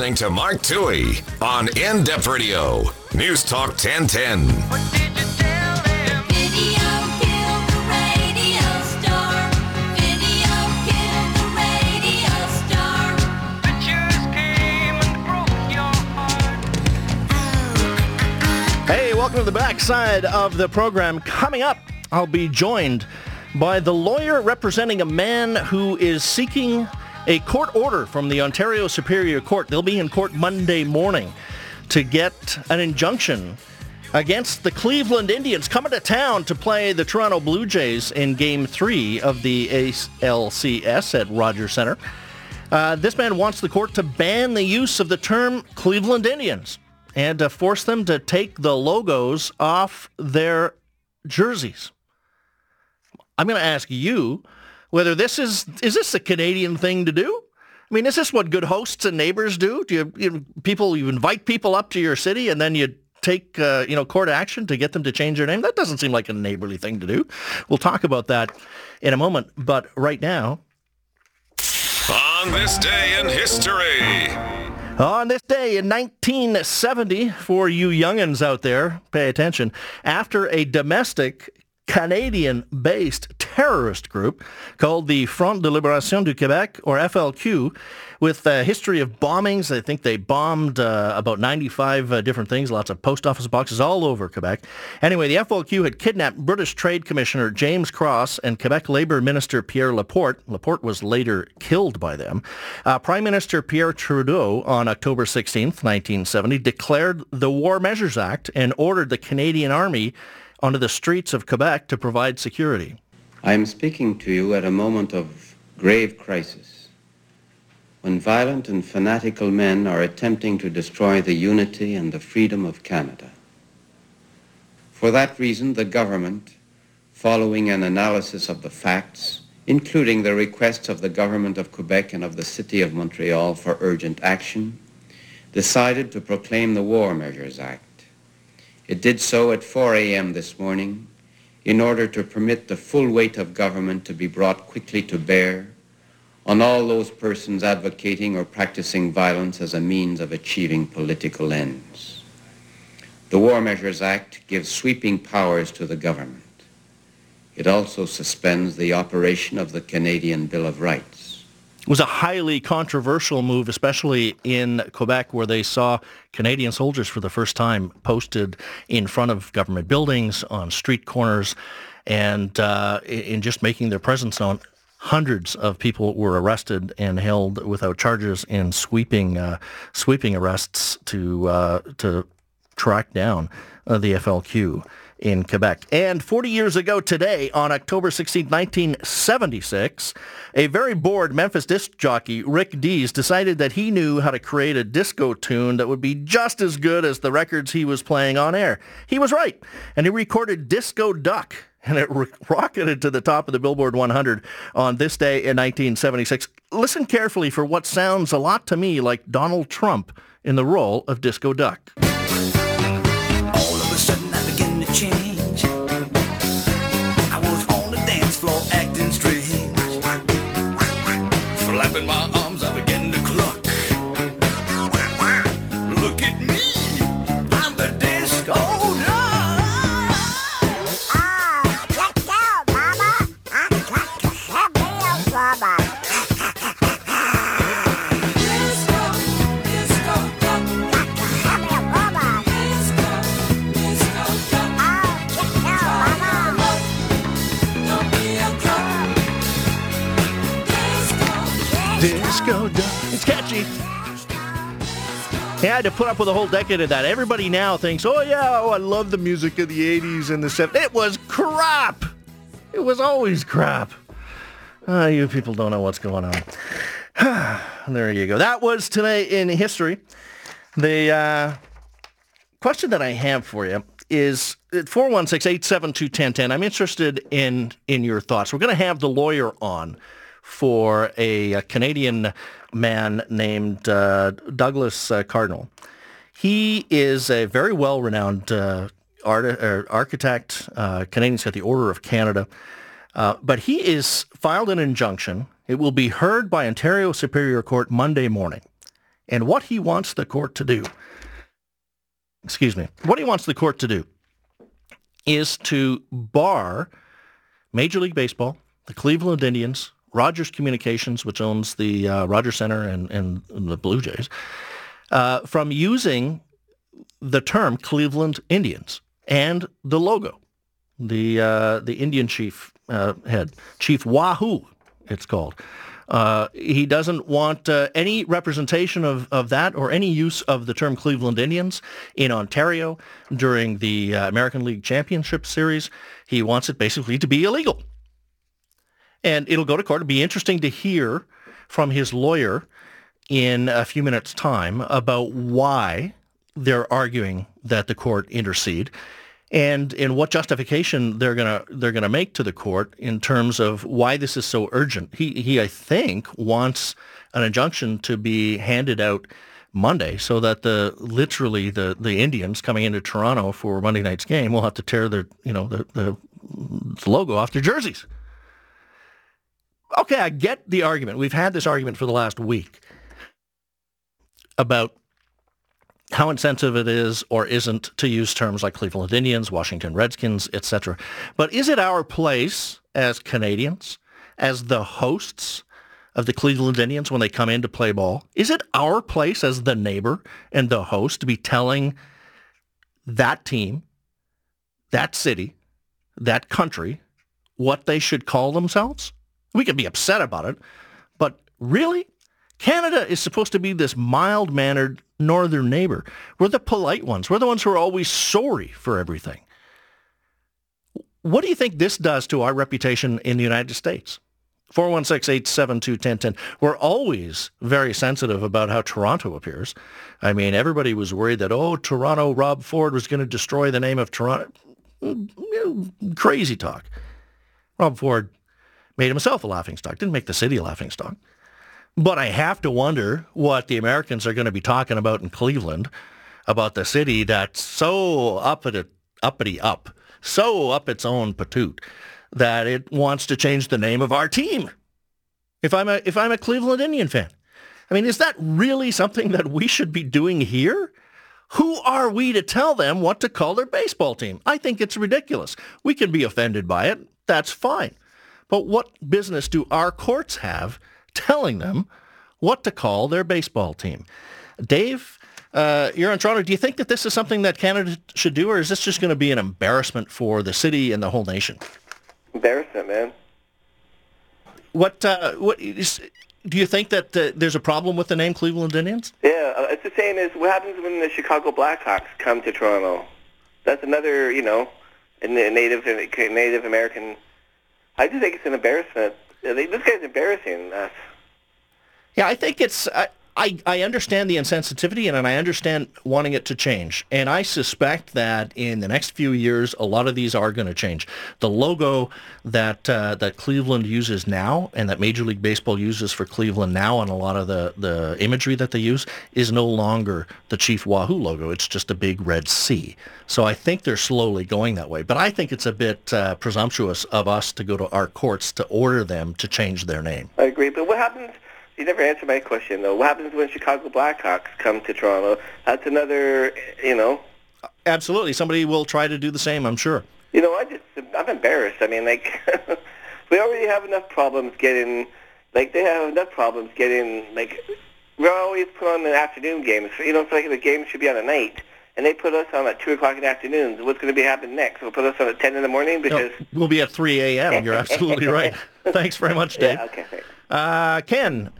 Listening to Mark Towhey on In Depth Radio, News Talk 1010. Hey, welcome to the backside of the program. Coming up, I'll be joined by the lawyer representing a man who is seeking a court order from the Ontario Superior Court. They'll be in court Monday morning to get an injunction against the Cleveland Indians coming to town to play the Toronto Blue Jays in Game 3 of the ALCS at Rogers Centre. Uh, this man wants the court to ban the use of the term Cleveland Indians and to force them to take the logos off their jerseys. I'm going to ask you, whether this is is this a Canadian thing to do? I mean, is this what good hosts and neighbors do? Do you, you people you invite people up to your city and then you take uh, you know court action to get them to change their name? That doesn't seem like a neighborly thing to do. We'll talk about that in a moment, but right now. On this day in history. On this day in 1970, for you youngins out there, pay attention. After a domestic Canadian-based terrorist group called the Front de Libération du Québec, or FLQ, with a history of bombings. I think they bombed uh, about 95 uh, different things, lots of post office boxes all over Quebec. Anyway, the FLQ had kidnapped British Trade Commissioner James Cross and Quebec Labour Minister Pierre Laporte. Laporte was later killed by them. Uh, Prime Minister Pierre Trudeau on October 16, 1970, declared the War Measures Act and ordered the Canadian Army onto the streets of Quebec to provide security. I am speaking to you at a moment of grave crisis, when violent and fanatical men are attempting to destroy the unity and the freedom of Canada. For that reason, the government, following an analysis of the facts, including the requests of the government of Quebec and of the city of Montreal for urgent action, decided to proclaim the War Measures Act it did so at 4 a.m. this morning in order to permit the full weight of government to be brought quickly to bear on all those persons advocating or practicing violence as a means of achieving political ends. The War Measures Act gives sweeping powers to the government. It also suspends the operation of the Canadian Bill of Rights was a highly controversial move, especially in Quebec, where they saw Canadian soldiers for the first time posted in front of government buildings, on street corners, and uh, in just making their presence known. Hundreds of people were arrested and held without charges in sweeping uh, sweeping arrests to uh, to track down uh, the FLQ in Quebec. And 40 years ago today, on October 16, 1976, a very bored Memphis disc jockey, Rick Dees, decided that he knew how to create a disco tune that would be just as good as the records he was playing on air. He was right, and he recorded Disco Duck and it rocketed to the top of the Billboard 100 on this day in 1976. Listen carefully for what sounds a lot to me like Donald Trump in the role of Disco Duck. Go. It's catchy. Yeah, I had to put up with a whole decade of that. Everybody now thinks, oh yeah, oh, I love the music of the 80s and the 70s. It was crap. It was always crap. Uh, you people don't know what's going on. there you go. That was today in history. The uh, question that I have for you is 416-872-1010. I'm interested in, in your thoughts. We're going to have the lawyer on for a, a Canadian man named uh, Douglas uh, Cardinal. He is a very well-renowned uh, art, uh, architect. Uh, Canadians got the Order of Canada. But he is filed an injunction. It will be heard by Ontario Superior Court Monday morning. And what he wants the court to do, excuse me, what he wants the court to do is to bar Major League Baseball, the Cleveland Indians, Rogers Communications, which owns the uh, Rogers Center and, and, the Blue Jays, uh, from using the term Cleveland Indians and the logo, the uh, the Indian chief uh, head, Chief Wahoo, it's called. Uh, he doesn't want uh, any representation of, of that or any use of the term Cleveland Indians in Ontario during the American League Championship Series. He wants it basically to be illegal and it'll go to court. It'll be interesting to hear from his lawyer in a few minutes' time about why they're arguing that the court intercede and in what justification they're gonna they're gonna make to the court in terms of why this is so urgent. He he I think wants an injunction to be handed out Monday so that the literally the the Indians coming into Toronto for Monday night's game will have to tear their you know the, the logo off their jerseys okay, I get the argument. We've had this argument for the last week about how insensitive it is or isn't to use terms like Cleveland Indians, Washington Redskins, etc. But is it our place as Canadians, as the hosts of the Cleveland Indians when they come in to play ball, is it our place as the neighbor and the host to be telling that team, that city, that country what they should call themselves? We can be upset about it, but really? Canada is supposed to be this mild-mannered northern neighbor. We're the polite ones. We're the ones who are always sorry for everything. What do you think this does to our reputation in the United States? 416-872-1010. We're always very sensitive about how Toronto appears. I mean, everybody was worried that, oh, Toronto, Rob Ford was going to destroy the name of Toronto. Mm, mm, crazy talk. Rob Ford made himself a laughingstock, didn't make the city a laughingstock. But I have to wonder what the Americans are going to be talking about in Cleveland about the city that's so uppity, uppity up, so up its own patoot that it wants to change the name of our team. If I'm a if I'm a Cleveland Indian fan, I mean, is that really something that we should be doing here? Who are we to tell them what to call their baseball team? I think it's ridiculous. We can be offended by it. That's fine. But what business do our courts have telling them what to call their baseball team? Dave, uh, you're in Toronto. Do you think that this is something that Canada should do, or is this just going to be an embarrassment for the city and the whole nation? Embarrassment, man. What? Uh, what? Is, do you think that uh, there's a problem with the name Cleveland Indians? Yeah, uh, it's the same as what happens when the Chicago Blackhawks come to Toronto. That's another, you know, a native Native American I just think it's an embarrassment. This guy's embarrassing us. Yeah, I think it's. I, I, I understand the insensitivity and I understand wanting it to change. And I suspect that in the next few years, a lot of these are going to change. The logo that uh, that Cleveland uses now and that Major League Baseball uses for Cleveland now and a lot of the, the imagery that they use is no longer the Chief Wahoo logo. It's just a big red C. So I think they're slowly going that way. But I think it's a bit uh, presumptuous of us to go to our courts to order them to change their name. I agree. But what happens you never answered my question, though. What happens when Chicago Blackhawks come to Toronto? That's another, you know. Absolutely. Somebody will try to do the same, I'm sure. You know, I just, I'm embarrassed. I mean, like, we already have enough problems getting, like, they have enough problems getting, like, we're always put on the afternoon games. You know, it's like the game should be on a night and they put us on at 2 o'clock in the afternoon. What's going to be happening next? They'll put us on at 10 in the morning because... No, we'll be at 3 a.m. You're absolutely right. Thanks very much, Dave. Yeah, okay, thanks. Uh, Ken,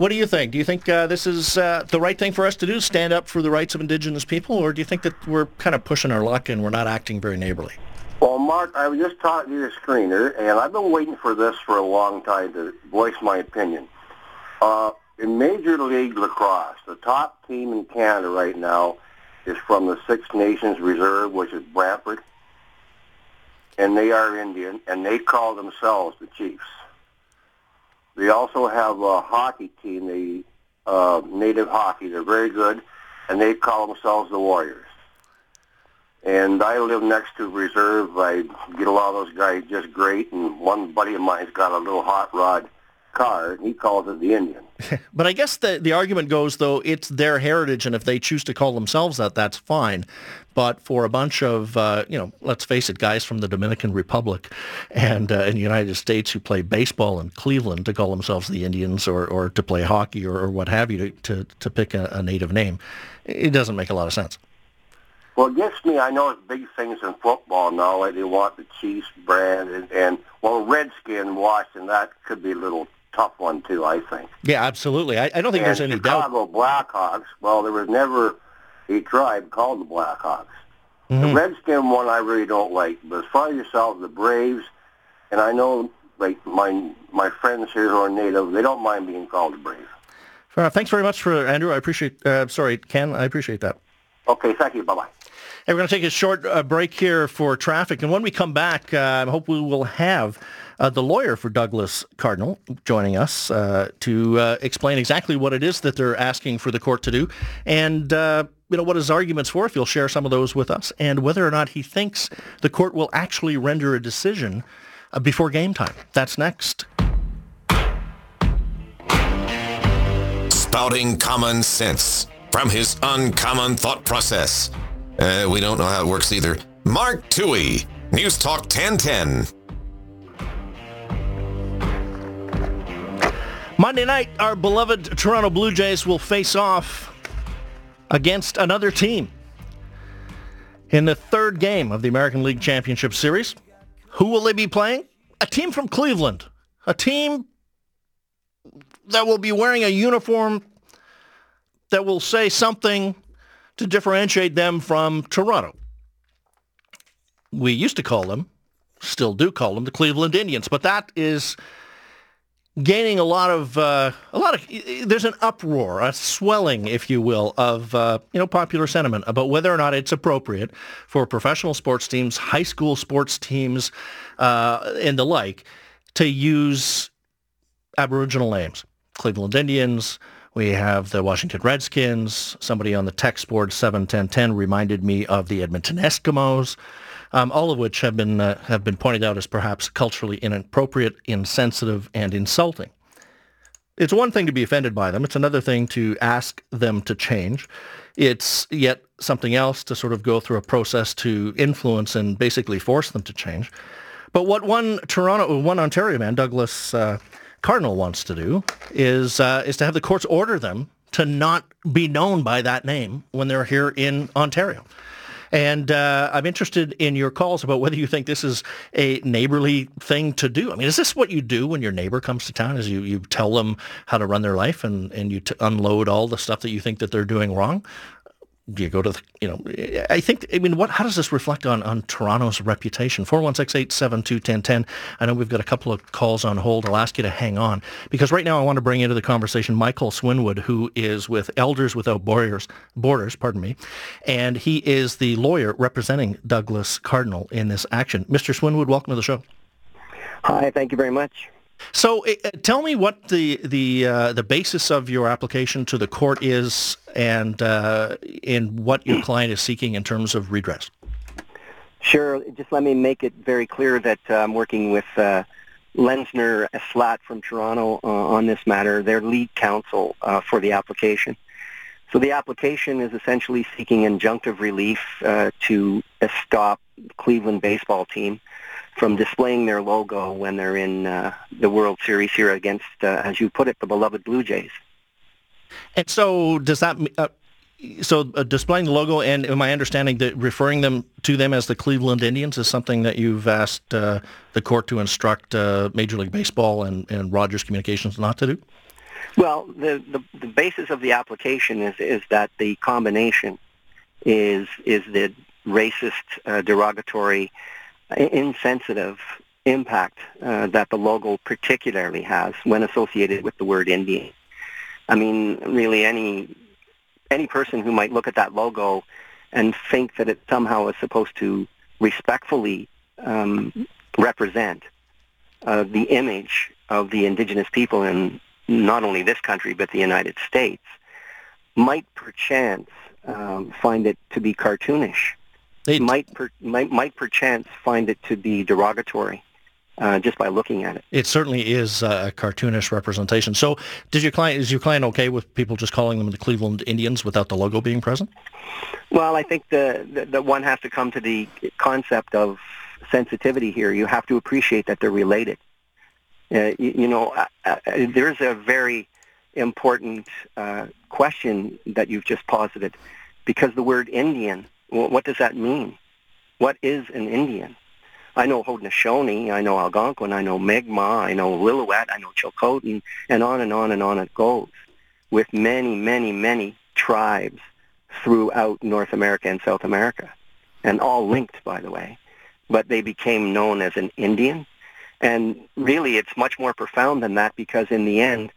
What do you think? Do you think uh, this is uh, the right thing for us to do, stand up for the rights of Indigenous people, or do you think that we're kind of pushing our luck and we're not acting very neighborly? Well, Mark, I was just talking to the screener, and I've been waiting for this for a long time to voice my opinion. Uh, in Major League Lacrosse, the top team in Canada right now is from the Six Nations Reserve, which is Brantford, and they are Indian, and they call themselves the Chiefs. They also have a hockey team, the uh, Native Hockey. They're very good, and they call themselves the Warriors. And I live next to Reserve. I get along with those guys just great. And one buddy of mine's got a little hot rod car, and he calls it the Indian. but I guess the, the argument goes, though, it's their heritage, and if they choose to call themselves that, that's fine. But for a bunch of, uh, you know, let's face it, guys from the Dominican Republic and uh, in the United States who play baseball in Cleveland to call themselves the Indians or, or to play hockey or, or what have you to, to, to pick a, a native name, it doesn't make a lot of sense. Well, it gets me. I know it's big things in football now. Like they want the Chiefs brand, and, and well, Redskin Washington. That could be a little tough one too. I think. Yeah, absolutely. I, I don't think and there's any Chicago doubt. Blackhawks. Well, there was never a tribe called the Blackhawks. Mm-hmm. The Redskin one I really don't like. But as far as yourself, the Braves, and I know like my my friends here who are native, they don't mind being called the Braves. Fair enough. Thanks very much for Andrew. I appreciate. Uh, sorry, Ken. I appreciate that. Okay, thank you. Bye bye. Hey, we're going to take a short uh, break here for traffic, and when we come back, uh, I hope we will have uh, the lawyer for Douglas Cardinal joining us uh, to uh, explain exactly what it is that they're asking for the court to do, and uh, you know what his arguments for. If you'll share some of those with us, and whether or not he thinks the court will actually render a decision before game time. That's next. Spouting common sense from his uncommon thought process. Uh, we don't know how it works either. Mark Towhey, News Talk 1010. Monday night, our beloved Toronto Blue Jays will face off against another team in the third game of the American League Championship Series. Who will they be playing? A team from Cleveland. A team that will be wearing a uniform that will say something to differentiate them from Toronto. We used to call them, still do call them, the Cleveland Indians, but that is gaining a lot of uh, a lot of there's an uproar, a swelling, if you will, of uh, you know popular sentiment about whether or not it's appropriate for professional sports teams, high school sports teams, uh, and the like to use Aboriginal names. Cleveland Indians. We have the Washington Redskins. Somebody on the text board 71010 reminded me of the Edmonton Eskimos um, all of which have been uh, have been pointed out as perhaps culturally inappropriate, insensitive, and insulting. It's one thing to be offended by them. It's another thing to ask them to change. It's yet something else to sort of go through a process to influence and basically force them to change. But what one Toronto, one Ontario man, Douglas uh, Cardinal, wants to do is uh, is to have the courts order them to not be known by that name when they're here in Ontario. And uh, I'm interested in your calls about whether you think this is a neighborly thing to do. I mean, is this what you do when your neighbor comes to town? Is you, you tell them how to run their life and, and you t- unload all the stuff that you think that they're doing wrong? Do you go to the, you know, I think, I mean, what, how does this reflect on, on Toronto's reputation? 416-872-1010. I know we've got a couple of calls on hold. I'll ask you to hang on because right now I want to bring into the conversation Michael Swinwood, who is with Elders Without Borders, Borders, pardon me, and he is the lawyer representing Douglas Cardinal in this action. Mr. Swinwood, welcome to the show. Hi, thank you very much. So, uh, tell me what the the uh, the basis of your application to the court is, and uh, in what your client is seeking in terms of redress. Sure. Just let me make it very clear that uh, I'm working with uh, Lenczner Slaght from Toronto uh, on this matter. Their lead counsel uh, for the application. So the application is essentially seeking injunctive relief uh, to stop Cleveland baseball team from displaying their logo when they're in uh, the World Series here against, as you put it, the beloved Blue Jays. And so, does that uh, so uh, displaying the logo and in my understanding that referring them to them as the Cleveland Indians is something that you've asked uh, the court to instruct uh, Major League Baseball and, and Rogers Communications not to do? Well, the, the, the basis of the application is, is that the combination is, is the racist, uh, derogatory, insensitive impact uh, that the logo particularly has when associated with the word Indian. I mean, really any any person who might look at that logo and think that it somehow is supposed to respectfully um, represent uh, the image of the indigenous people in not only this country but the United States might perchance um, find it to be cartoonish. They might, per, might might perchance find it to be derogatory uh, just by looking at it. It certainly is a cartoonish representation. So, did your client is your client okay with people just calling them the Cleveland Indians without the logo being present? Well, I think the, the, the one has to come to the concept of sensitivity here. You have to appreciate that they're related. Uh, you, you, know, uh, uh, there's a very important uh, question that you've just posited, because the word Indian, what does that mean? What is an Indian? I know Haudenosaunee, I know Algonquin, I know Mi'kmaq, I know Lillooet, I know Chilcotin, and on and on and on it goes, with many, many, many tribes throughout North America and South America, and all linked, by the way. But they became known as an Indian, and really it's much more profound than that because in the end,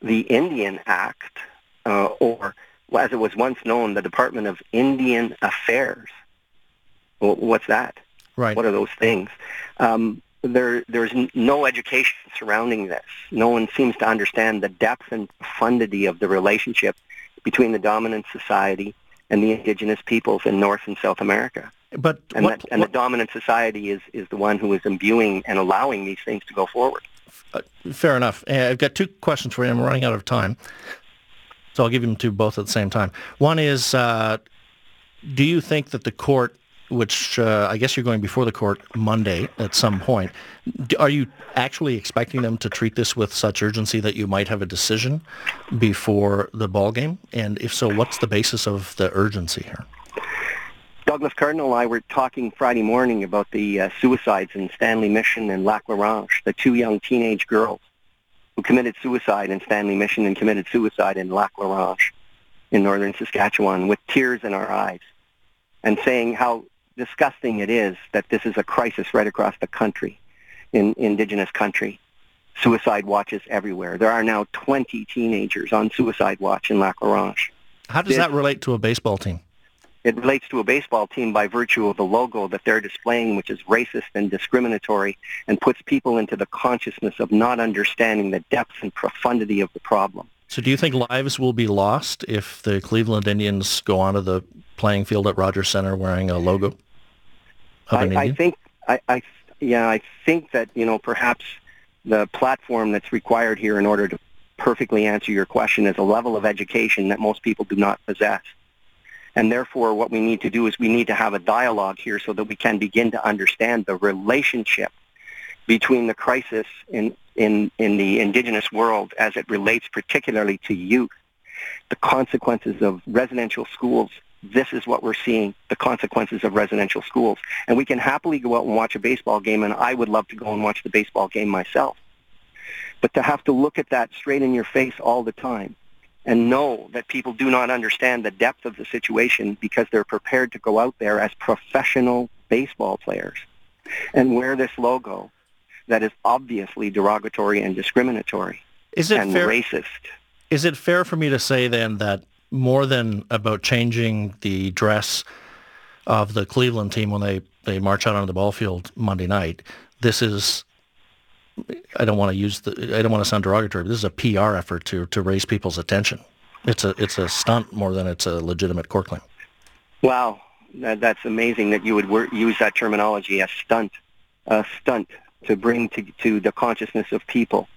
the Indian Act, uh, or as it was once known, the Department of Indian Affairs, what's that? Right. What are those things? Um, there, there's no education surrounding this. No one seems to understand the depth and profundity of the relationship between the dominant society and the indigenous peoples in North and South America. But and, what, that, and what, the dominant society is, is the one who is imbuing and allowing these things to go forward. Uh, fair enough. Uh, I've got two questions for you. I'm running out of time. So I'll give them to both at the same time. One is, uh, do you think that the court which uh, I guess you're going before the court Monday at some point. Are you actually expecting them to treat this with such urgency that you might have a decision before the ball game? And if so, what's the basis of the urgency here? Douglas Cardinal and I were talking Friday morning about the uh, suicides in Stanley Mission and Lac La Ronge, the two young teenage girls who committed suicide in Stanley Mission and committed suicide in Lac La Ronge in northern Saskatchewan with tears in our eyes and saying how disgusting it is that this is a crisis right across the country, in indigenous country. Suicide watches everywhere. There are now 20 teenagers on suicide watch in Lac La Ronge. How does this, that relate to a baseball team? It relates to a baseball team by virtue of the logo that they're displaying, which is racist and discriminatory and puts people into the consciousness of not understanding the depth and profundity of the problem. So do you think lives will be lost if the Cleveland Indians go onto the playing field at Rogers Center wearing a logo? I, I, think I, I yeah I think that you know perhaps the platform that's required here in order to perfectly answer your question is a level of education that most people do not possess. And therefore, what we need to do is we need to have a dialogue here so that we can begin to understand the relationship between the crisis in, in, in the indigenous world as it relates particularly to youth, the consequences of residential schools this is what we're seeing, the consequences of residential schools. And we can happily go out and watch a baseball game, and I would love to go and watch the baseball game myself. But to have to look at that straight in your face all the time and know that people do not understand the depth of the situation because they're prepared to go out there as professional baseball players and wear this logo that is obviously derogatory and discriminatory is it and fair, racist. Is it fair for me to say then that more than about changing the dress of the Cleveland team when they, they march out onto the ball field Monday night. This is I don't want to use the I don't want to sound derogatory, but this is a PR effort to to raise people's attention. It's a it's a stunt more than it's a legitimate court claim. Wow, that's amazing that you would use that terminology, a stunt, a stunt to bring to to the consciousness of people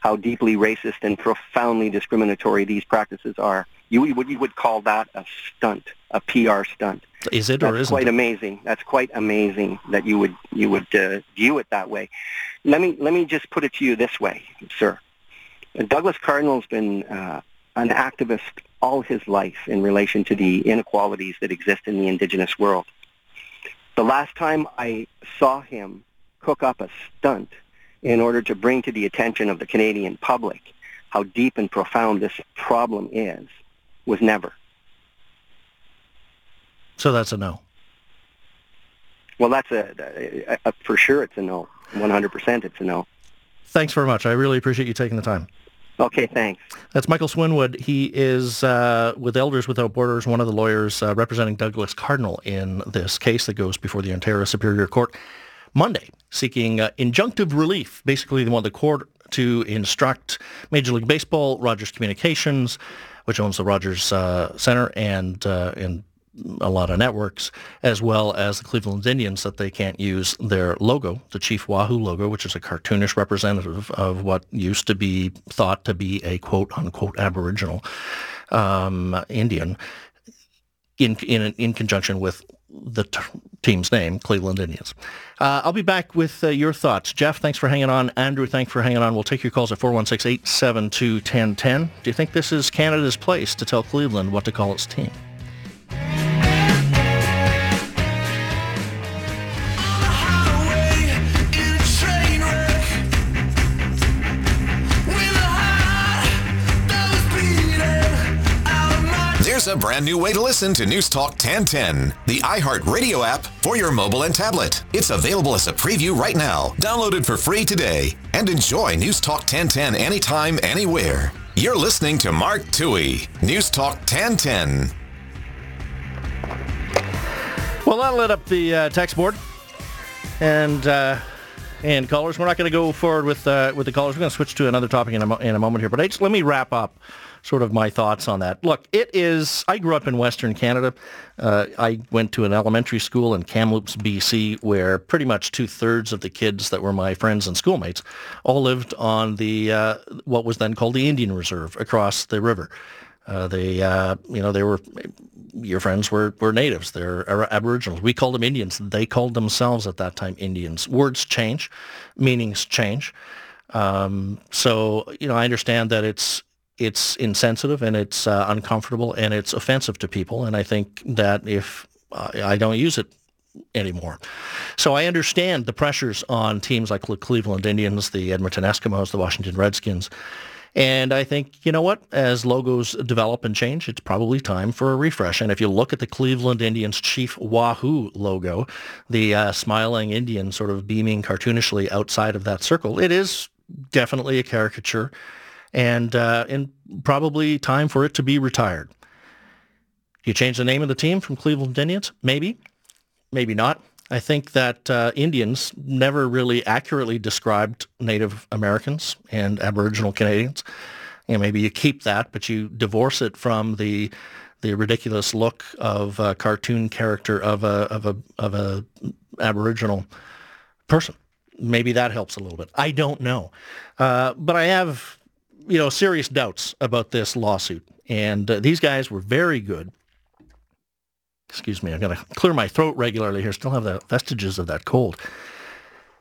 how deeply racist and profoundly discriminatory these practices are. You would you would call that a stunt, a PR stunt. Is it That's or isn't That's quite it? amazing. That's quite amazing that you would you would uh, view it that way. Let me let me just put it to you this way, sir. Douglas Cardinal's been uh, an activist all his life in relation to the inequalities that exist in the indigenous world. The last time I saw him cook up a stunt in order to bring to the attention of the Canadian public how deep and profound this problem is was never. So that's a no. Well, that's a, a, a for sure. It's a no. 100% it's a no. Thanks very much. I really appreciate you taking the time. Okay, thanks. That's Michael Swinwood. He is uh, with Elders Without Borders, one of the lawyers uh, representing Douglas Cardinal in this case that goes before the Ontario Superior Court Monday, seeking uh, injunctive relief. Basically, they want the court to instruct Major League Baseball, Rogers Communications, which owns the Rogers uh, Center, and uh, and a lot of networks, as well as the Cleveland Indians, that they can't use their logo, the Chief Wahoo logo, which is a cartoonish representative of what used to be thought to be a quote unquote Aboriginal um, Indian, in, in in conjunction with the t- team's name, Cleveland Indians. Uh, I'll be back with uh, your thoughts. Jeff, thanks for hanging on. Andrew, thanks for hanging on. We'll take your calls at 416-872-1010. Do you think this is Canada's place to tell Cleveland what to call its team? There's a brand new way to listen to News Talk 1010, the iHeartRadio app for your mobile and tablet. It's available as a preview right now. Download it for free today and enjoy News Talk 1010 anytime, anywhere. You're listening to Mark Towhey, News Talk 1010. Well, that lit up the uh, text board, and uh, and callers. We're not going to go forward with uh, with the callers. We're going to switch to another topic in a, mo- in a moment here. But I let me wrap up sort of my thoughts on that. Look, it is. I grew up in Western Canada. Uh, I went to an elementary school in Kamloops, BC, where pretty much two thirds of the kids that were my friends and schoolmates all lived on the uh, what was then called the Indian Reserve across the river. Uh, they, uh, you know, they were your friends were, were natives. They're aboriginals. We called them Indians. They called themselves at that time Indians. Words change, meanings change. Um, so you know, I understand that it's it's insensitive and it's uh, uncomfortable and it's offensive to people. And I think that if uh, I don't use it anymore. So I understand the pressures on teams like the Cleveland Indians, the Edmonton Eskimos, the Washington Redskins. And I think, you know what, as logos develop and change, it's probably time for a refresh. And if you look at the Cleveland Indians Chief Wahoo logo, the uh, smiling Indian sort of beaming cartoonishly outside of that circle, it is definitely a caricature and, uh, probably time for it to be retired. You change the name of the team from Cleveland Indians? Maybe, maybe not. I think that uh, Indians never really accurately described Native Americans and Aboriginal Canadians. You know, maybe you keep that, but you divorce it from the the ridiculous look of a cartoon character of a of a of a Aboriginal person. Maybe that helps a little bit. I don't know, uh, but I have you know serious doubts about this lawsuit. And uh, these guys were very good excuse me, I'm going to clear my throat regularly here. Still have the vestiges of that cold.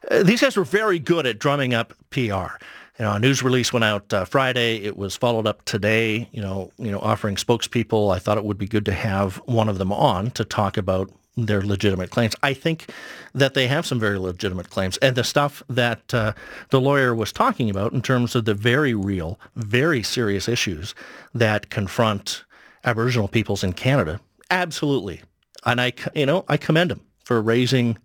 Uh, these guys were very good at drumming up PR. You know, a news release went out uh, Friday. It was followed up today. You know, you know, offering spokespeople. I thought it would be good to have one of them on to talk about their legitimate claims. I think that they have some very legitimate claims, and the stuff that uh, the lawyer was talking about in terms of the very real, very serious issues that confront Aboriginal peoples in Canada Absolutely. And I, you know, I commend him for raising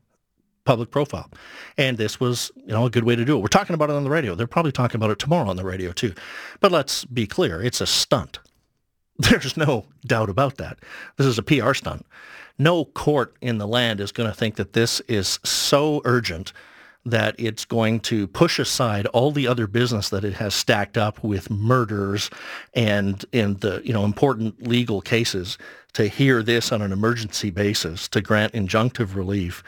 public profile. And this was, you know, a good way to do it. We're talking about it on the radio. They're probably talking about it tomorrow on the radio too. But let's be clear, it's a stunt. There's no doubt about that. This is a PR stunt. No court in the land is going to think that this is so urgent that it's going to push aside all the other business that it has stacked up with murders and in the you know important legal cases to hear this on an emergency basis to grant injunctive relief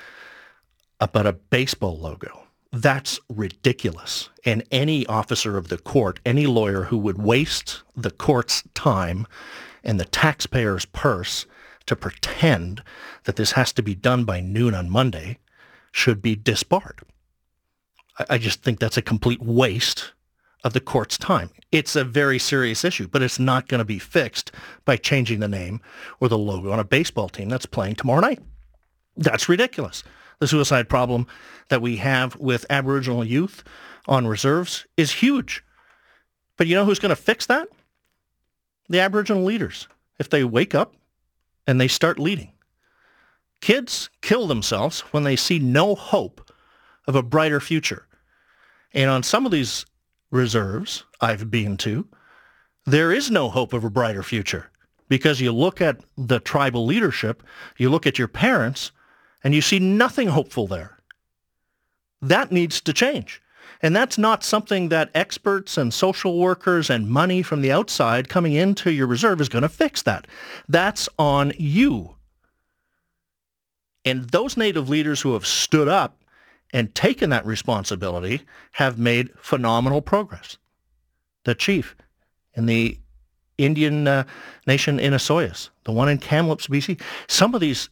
uh, about a baseball logo. That's ridiculous. And any officer of the court, any lawyer who would waste the court's time and the taxpayer's purse to pretend that this has to be done by noon on Monday should be disbarred. I just think that's a complete waste of the court's time. It's a very serious issue, but it's not going to be fixed by changing the name or the logo on a baseball team that's playing tomorrow night. That's ridiculous. The suicide problem that we have with Aboriginal youth on reserves is huge. But you know who's going to fix that? The Aboriginal leaders. If they wake up and they start leading. Kids kill themselves when they see no hope of a brighter future. And on some of these reserves I've been to, there is no hope of a brighter future because you look at the tribal leadership, you look at your parents, and you see nothing hopeful there. That needs to change. And that's not something that experts and social workers and money from the outside coming into your reserve is going to fix that. That's on you. And those native leaders who have stood up and taken that responsibility have made phenomenal progress. The chief in the Indian uh, nation in Osoyoos, the one in Kamloops, BC, some of these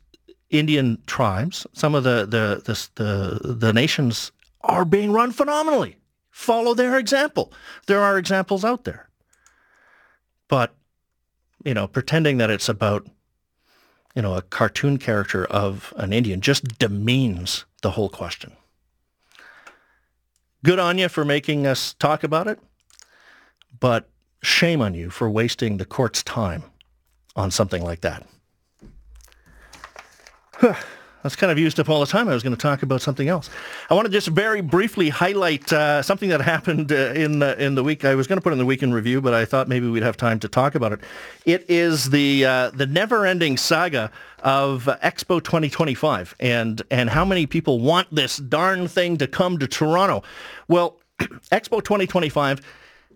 Indian tribes, some of the, the, the, the, the nations are being run phenomenally. Follow their example. There are examples out there. But, you know, pretending that it's about, you know, a cartoon character of an Indian just demeans the whole question. Good on you for making us talk about it, but shame on you for wasting the court's time on something like that. That's kind of used up all the time. I was going to talk about something else. I want to just very briefly highlight uh, something that happened uh, in the, in the week. I was going to put in the week in review, but I thought maybe we'd have time to talk about it. It is the uh, the never-ending saga of Expo 2025, and and how many people want this darn thing to come to Toronto. Well, Expo 2025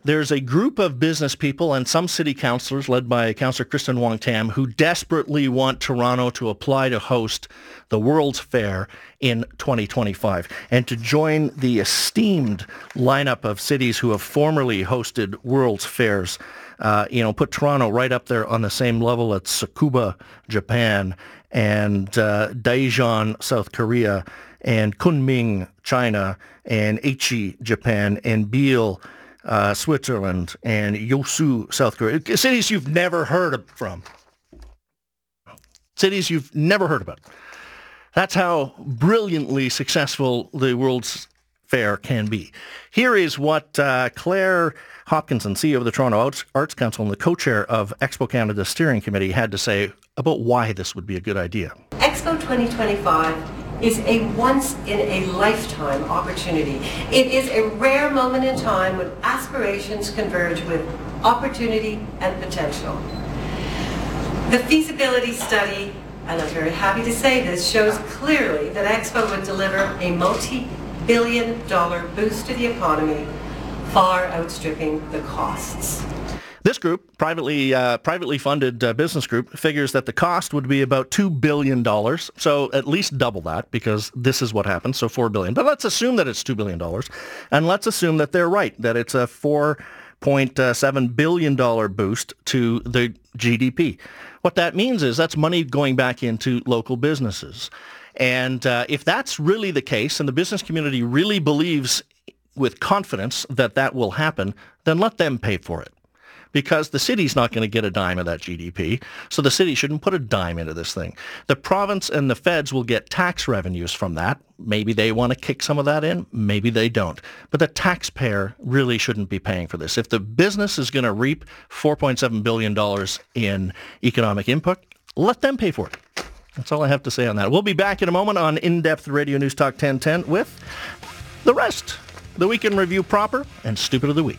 there's a group of business people and some city councillors led by Councillor Kristyn Wong-Tam who desperately want Toronto to apply to host the World's Fair in 2025 and to join the esteemed lineup of cities who have formerly hosted World's Fairs. Uh, you know, put Toronto right up there on the same level as Tsukuba, Japan, and uh, Daejeon, South Korea, and Kunming, China, and Aichi, Japan, and Biel, uh, Switzerland, and Yeosu, South Korea. Cities you've never heard from. Cities you've never heard about. That's how brilliantly successful the World's Fair can be. Here is what uh, Claire Hopkinson, CEO of the Toronto Arts Council and the co-chair of Expo Canada Steering Committee, had to say about why this would be a good idea. Expo 2025 is a once in a lifetime opportunity. It is a rare moment in time when aspirations converge with opportunity and potential. The feasibility study, and I'm very happy to say this, shows clearly that Expo would deliver a multi-billion dollar boost to the economy, far outstripping the costs. This group, privately uh, privately funded uh, business group, figures that the cost would be about two billion dollars. So at least double that, because this is what happens. So four billion. But let's assume that it's two billion dollars, and let's assume that they're right, that it's a four point seven billion dollar boost to the GDP. What that means is that's money going back into local businesses. And uh, if that's really the case, and the business community really believes with confidence that that will happen, then let them pay for it because the city's not going to get a dime of that GDP. So the city shouldn't put a dime into this thing. The province and the feds will get tax revenues from that. Maybe they want to kick some of that in. Maybe they don't. But the taxpayer really shouldn't be paying for this. If the business is going to reap $4.7 billion in economic input, let them pay for it. That's all I have to say on that. We'll be back in a moment on In-Depth Radio News Talk 1010 with the rest. The Weekend Review proper and Stupid of the Week.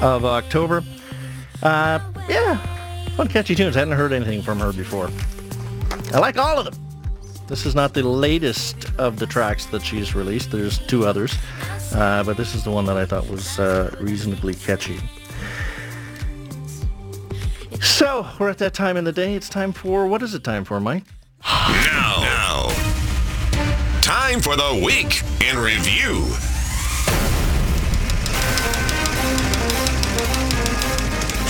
of October. Uh, yeah, fun catchy tunes. I hadn't heard anything from her before. I like all of them. This is not the latest of the tracks that she's released. There's two others, uh, but this is the one that I thought was uh, reasonably catchy. So we're at that time in the day. It's time for what is it time for, Mike? Now, now, time for the week in review.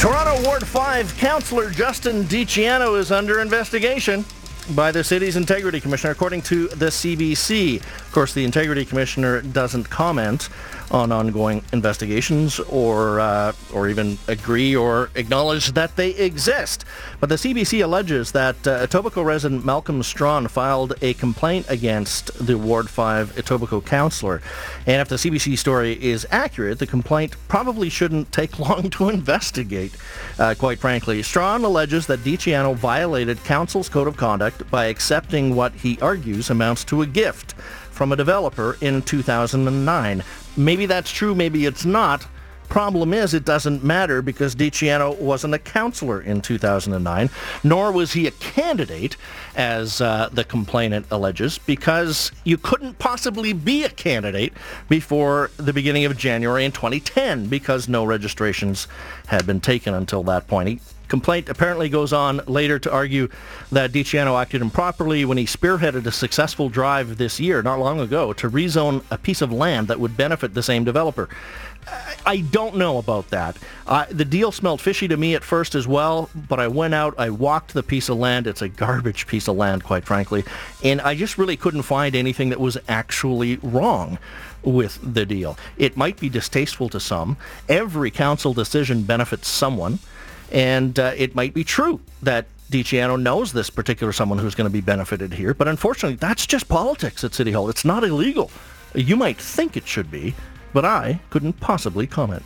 Toronto Ward 5 Councillor Justin Di Ciano is under investigation by the city's integrity commissioner, according to the CBC. Of course, the integrity commissioner doesn't comment on ongoing investigations or uh, or even agree or acknowledge that they exist. But the CBC alleges that uh, Etobicoke resident Malcolm Strawn filed a complaint against the Ward 5 Etobicoke councillor. And if the CBC story is accurate, the complaint probably shouldn't take long to investigate, uh, quite frankly. Strawn alleges that Di Ciano violated council's code of conduct by accepting what he argues amounts to a gift from a developer in 2009. Maybe that's true, maybe it's not. Problem is, it doesn't matter because Di Ciano wasn't a counselor in 2009, nor was he a candidate, as uh, the complainant alleges, because you couldn't possibly be a candidate before the beginning of January in 2010 because no registrations had been taken until that point. Complaint apparently goes on later to argue that Di Ciano acted improperly when he spearheaded a successful drive this year, not long ago, to rezone a piece of land that would benefit the same developer. I don't know about that. Uh, the deal smelled fishy to me at first as well, but I went out, I walked the piece of land. It's a garbage piece of land, quite frankly, and I just really couldn't find anything that was actually wrong with the deal. It might be distasteful to some. Every council decision benefits someone. And uh, it might be true that Di Ciano knows this particular someone who's going to be benefited here, but unfortunately, that's just politics at City Hall. It's not illegal. You might think it should be, but I couldn't possibly comment.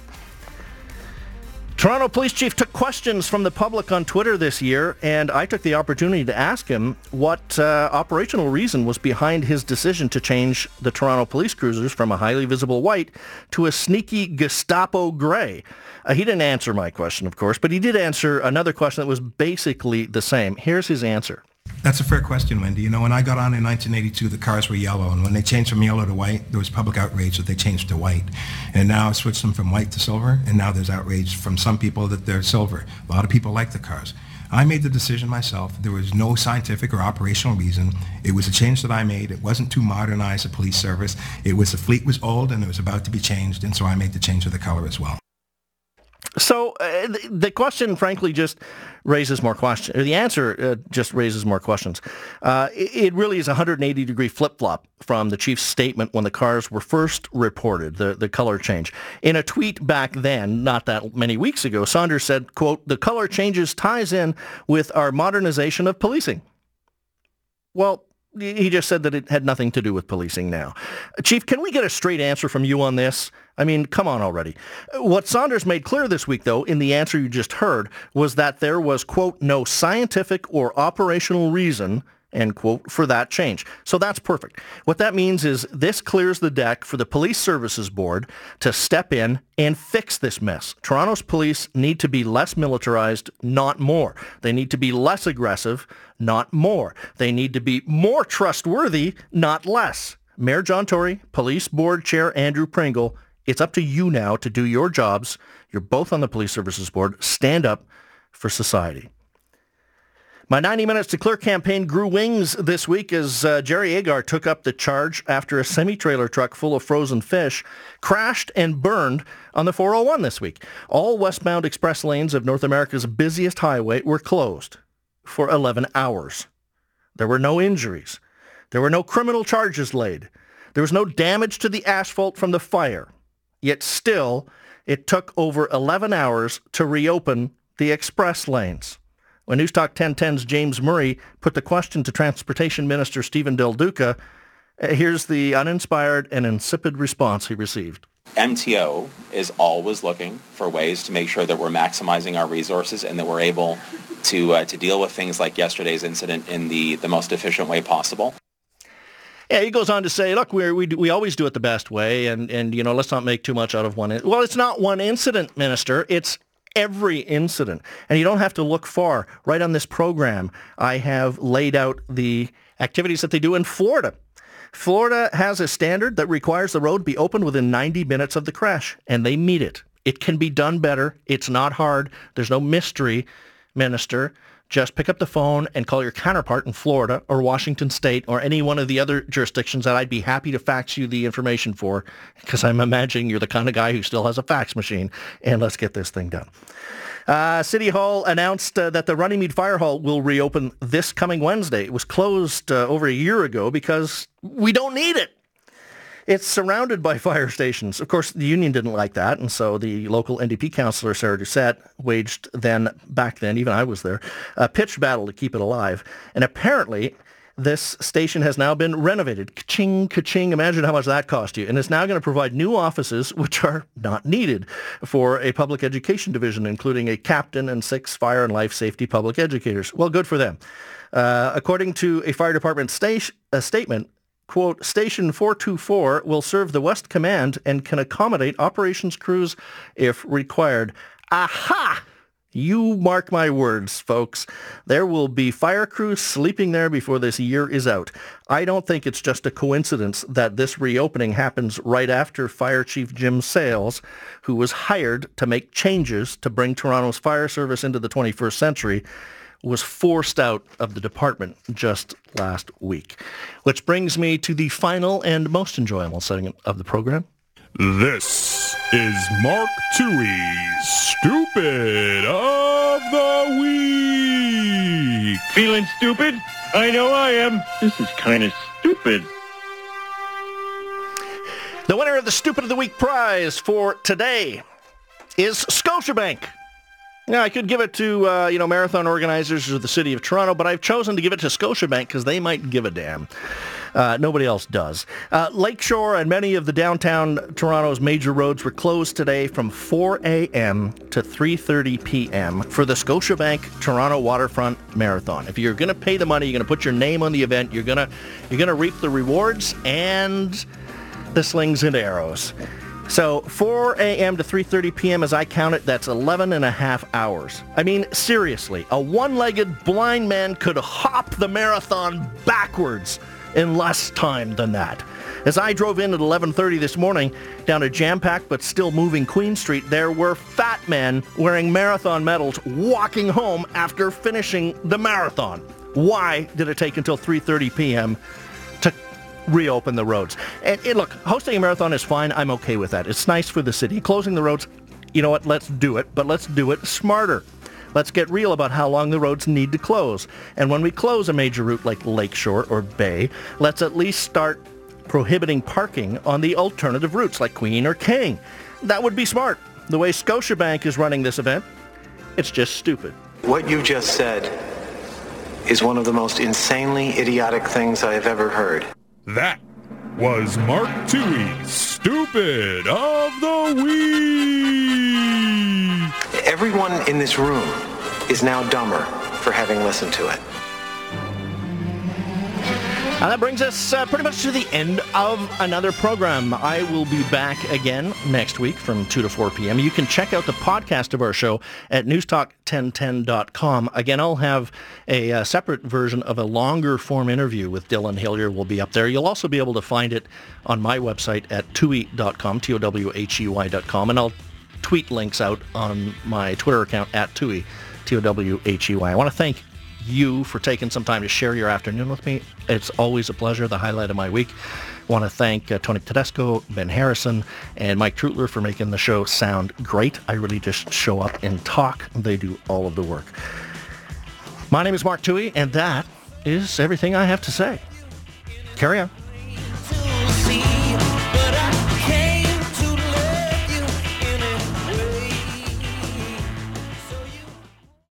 Toronto Police Chief took questions from the public on Twitter this year, and I took the opportunity to ask him what uh, operational reason was behind his decision to change the Toronto police cruisers from a highly visible white to a sneaky Gestapo gray. Uh, he didn't answer my question, of course, but he did answer another question that was basically the same. Here's his answer. That's a fair question, Wendy. You know, when I got on in 1982, the cars were yellow, and when they changed from yellow to white, there was public outrage that they changed to white. And now I switched them from white to silver, and now there's outrage from some people that they're silver. A lot of people like the cars. I made the decision myself. There was no scientific or operational reason. It was a change that I made. It wasn't to modernize the police service. It was the fleet was old and it was about to be changed, and so I made the change of the color as well. So uh, the question, frankly, just raises more questions. The answer uh, just raises more questions. Uh, it really is a 180 degree flip flop from the chief's statement when the cars were first reported, the, the color change. In a tweet back then, not that many weeks ago, Saunders said, quote, the color changes ties in with our modernization of policing. Well, he just said that it had nothing to do with policing now. Chief, can we get a straight answer from you on this? I mean, come on already. What Saunders made clear this week, though, in the answer you just heard, was that there was, quote, no scientific or operational reason end quote, for that change. So that's perfect. What that means is this clears the deck for the Police Services Board to step in and fix this mess. Toronto's police need to be less militarized, not more. They need to be less aggressive, not more. They need to be more trustworthy, not less. Mayor John Tory, Police Board Chair Andrew Pringle, it's up to you now to do your jobs. You're both on the Police Services Board. Stand up for society. My 90 Minutes to Clear campaign grew wings this week as uh, Jerry Agar took up the charge after a semi-trailer truck full of frozen fish crashed and burned on the 401 this week. All westbound express lanes of North America's busiest highway were closed for 11 hours. There were no injuries. There were no criminal charges laid. There was no damage to the asphalt from the fire. Yet still, it took over 11 hours to reopen the express lanes. When Newstalk 1010's James Murray put the question to Transportation Minister Stephen Del Duca, uh, here's the uninspired and insipid response he received. MTO is always looking for ways to make sure that we're maximizing our resources and that we're able to uh, to deal with things like yesterday's incident in the, the most efficient way possible. Yeah, he goes on to say, look, we we we always do it the best way, and and you know, let's not make too much out of one. In- well, it's not one incident, Minister. It's every incident. And you don't have to look far. Right on this program, I have laid out the activities that they do in Florida. Florida has a standard that requires the road be open within 90 minutes of the crash, and they meet it. It can be done better. It's not hard. There's no mystery, Minister. Just pick up the phone and call your counterpart in Florida or Washington State or any one of the other jurisdictions that I'd be happy to fax you the information for because I'm imagining you're the kind of guy who still has a fax machine. And let's get this thing done. Uh, City Hall announced uh, that the Runnymede Fire Hall will reopen this coming Wednesday. It was closed uh, over a year ago because we don't need it. It's surrounded by fire stations. Of course, the union didn't like that, and so the local NDP councillor, Sarah Doucette, waged then, back then, even I was there, a pitched battle to keep it alive. And apparently, this station has now been renovated. Ka-ching, ka-ching. Imagine how much that cost you. And it's now going to provide new offices, which are not needed for a public education division, including a captain and six fire and life safety public educators. Well, good for them. Uh, according to a fire department sta- a statement, quote, Station 424 will serve the West Command and can accommodate operations crews if required. Aha! You mark my words, folks. There will be fire crews sleeping there before this year is out. I don't think it's just a coincidence that this reopening happens right after Fire Chief Jim Sales, who was hired to make changes to bring Toronto's fire service into the 21st century, was forced out of the department just last week. Which brings me to the final and most enjoyable segment of the program. This is Mark Towhey's Stupid of the Week. Feeling stupid? I know I am. This is kind of stupid. The winner of the Stupid of the Week prize for today is Scotiabank. Now, I could give it to, uh, you know, marathon organizers or the city of Toronto, but I've chosen to give it to Scotiabank because they might give a damn. Uh, nobody else does. Uh, Lakeshore and many of the downtown Toronto's major roads were closed today from 4 a.m. to 3.30 p.m. for the Scotiabank Toronto Waterfront Marathon. If you're going to pay the money, you're going to put your name on the event, you're going to you're going to reap the rewards and the slings and arrows. So 4 a.m. to 3.30 p.m. as I count it, that's 11 and a half hours. I mean, seriously, a one-legged blind man could hop the marathon backwards in less time than that. As I drove in at 11.30 this morning down a jam-packed but still moving Queen Street, there were fat men wearing marathon medals walking home after finishing the marathon. Why did it take until 3.30 p.m. reopen the roads? And, and look, hosting a marathon is fine. I'm okay with that. It's nice for the city. Closing the roads, you know what? Let's do it, but let's do it smarter. Let's get real about how long the roads need to close. And when we close a major route like Lakeshore or Bay, let's at least start prohibiting parking on the alternative routes like Queen or King. That would be smart. The way Scotiabank is running this event, it's just stupid. What you just said is one of the most insanely idiotic things I have ever heard. That was Mark Towhey's Stupid of the Week. Everyone in this room is now dumber for having listened to it. And that brings us uh, pretty much to the end of another program. I will be back again next week from 2 to 4 p.m. You can check out the podcast of our show at newstalk1010.com. Again, I'll have a, uh, separate version of a longer form interview with Dillon Hillier will be up there. You'll also be able to find it on my website at towhey.com, T-O-W-H-E-Y.com, and I'll tweet links out on my Twitter account at Towhey, T-O-W-H-E-Y. I want to thank you for taking some time to share your afternoon with me. It's always a pleasure, the highlight of my week. I want to thank uh, Tony Tedesco, Ben Harrison, and Mike Trutler for making the show sound great. I really just show up and talk. They do all of the work. My name is Mark Towhey, and that is everything I have to say. Carry on.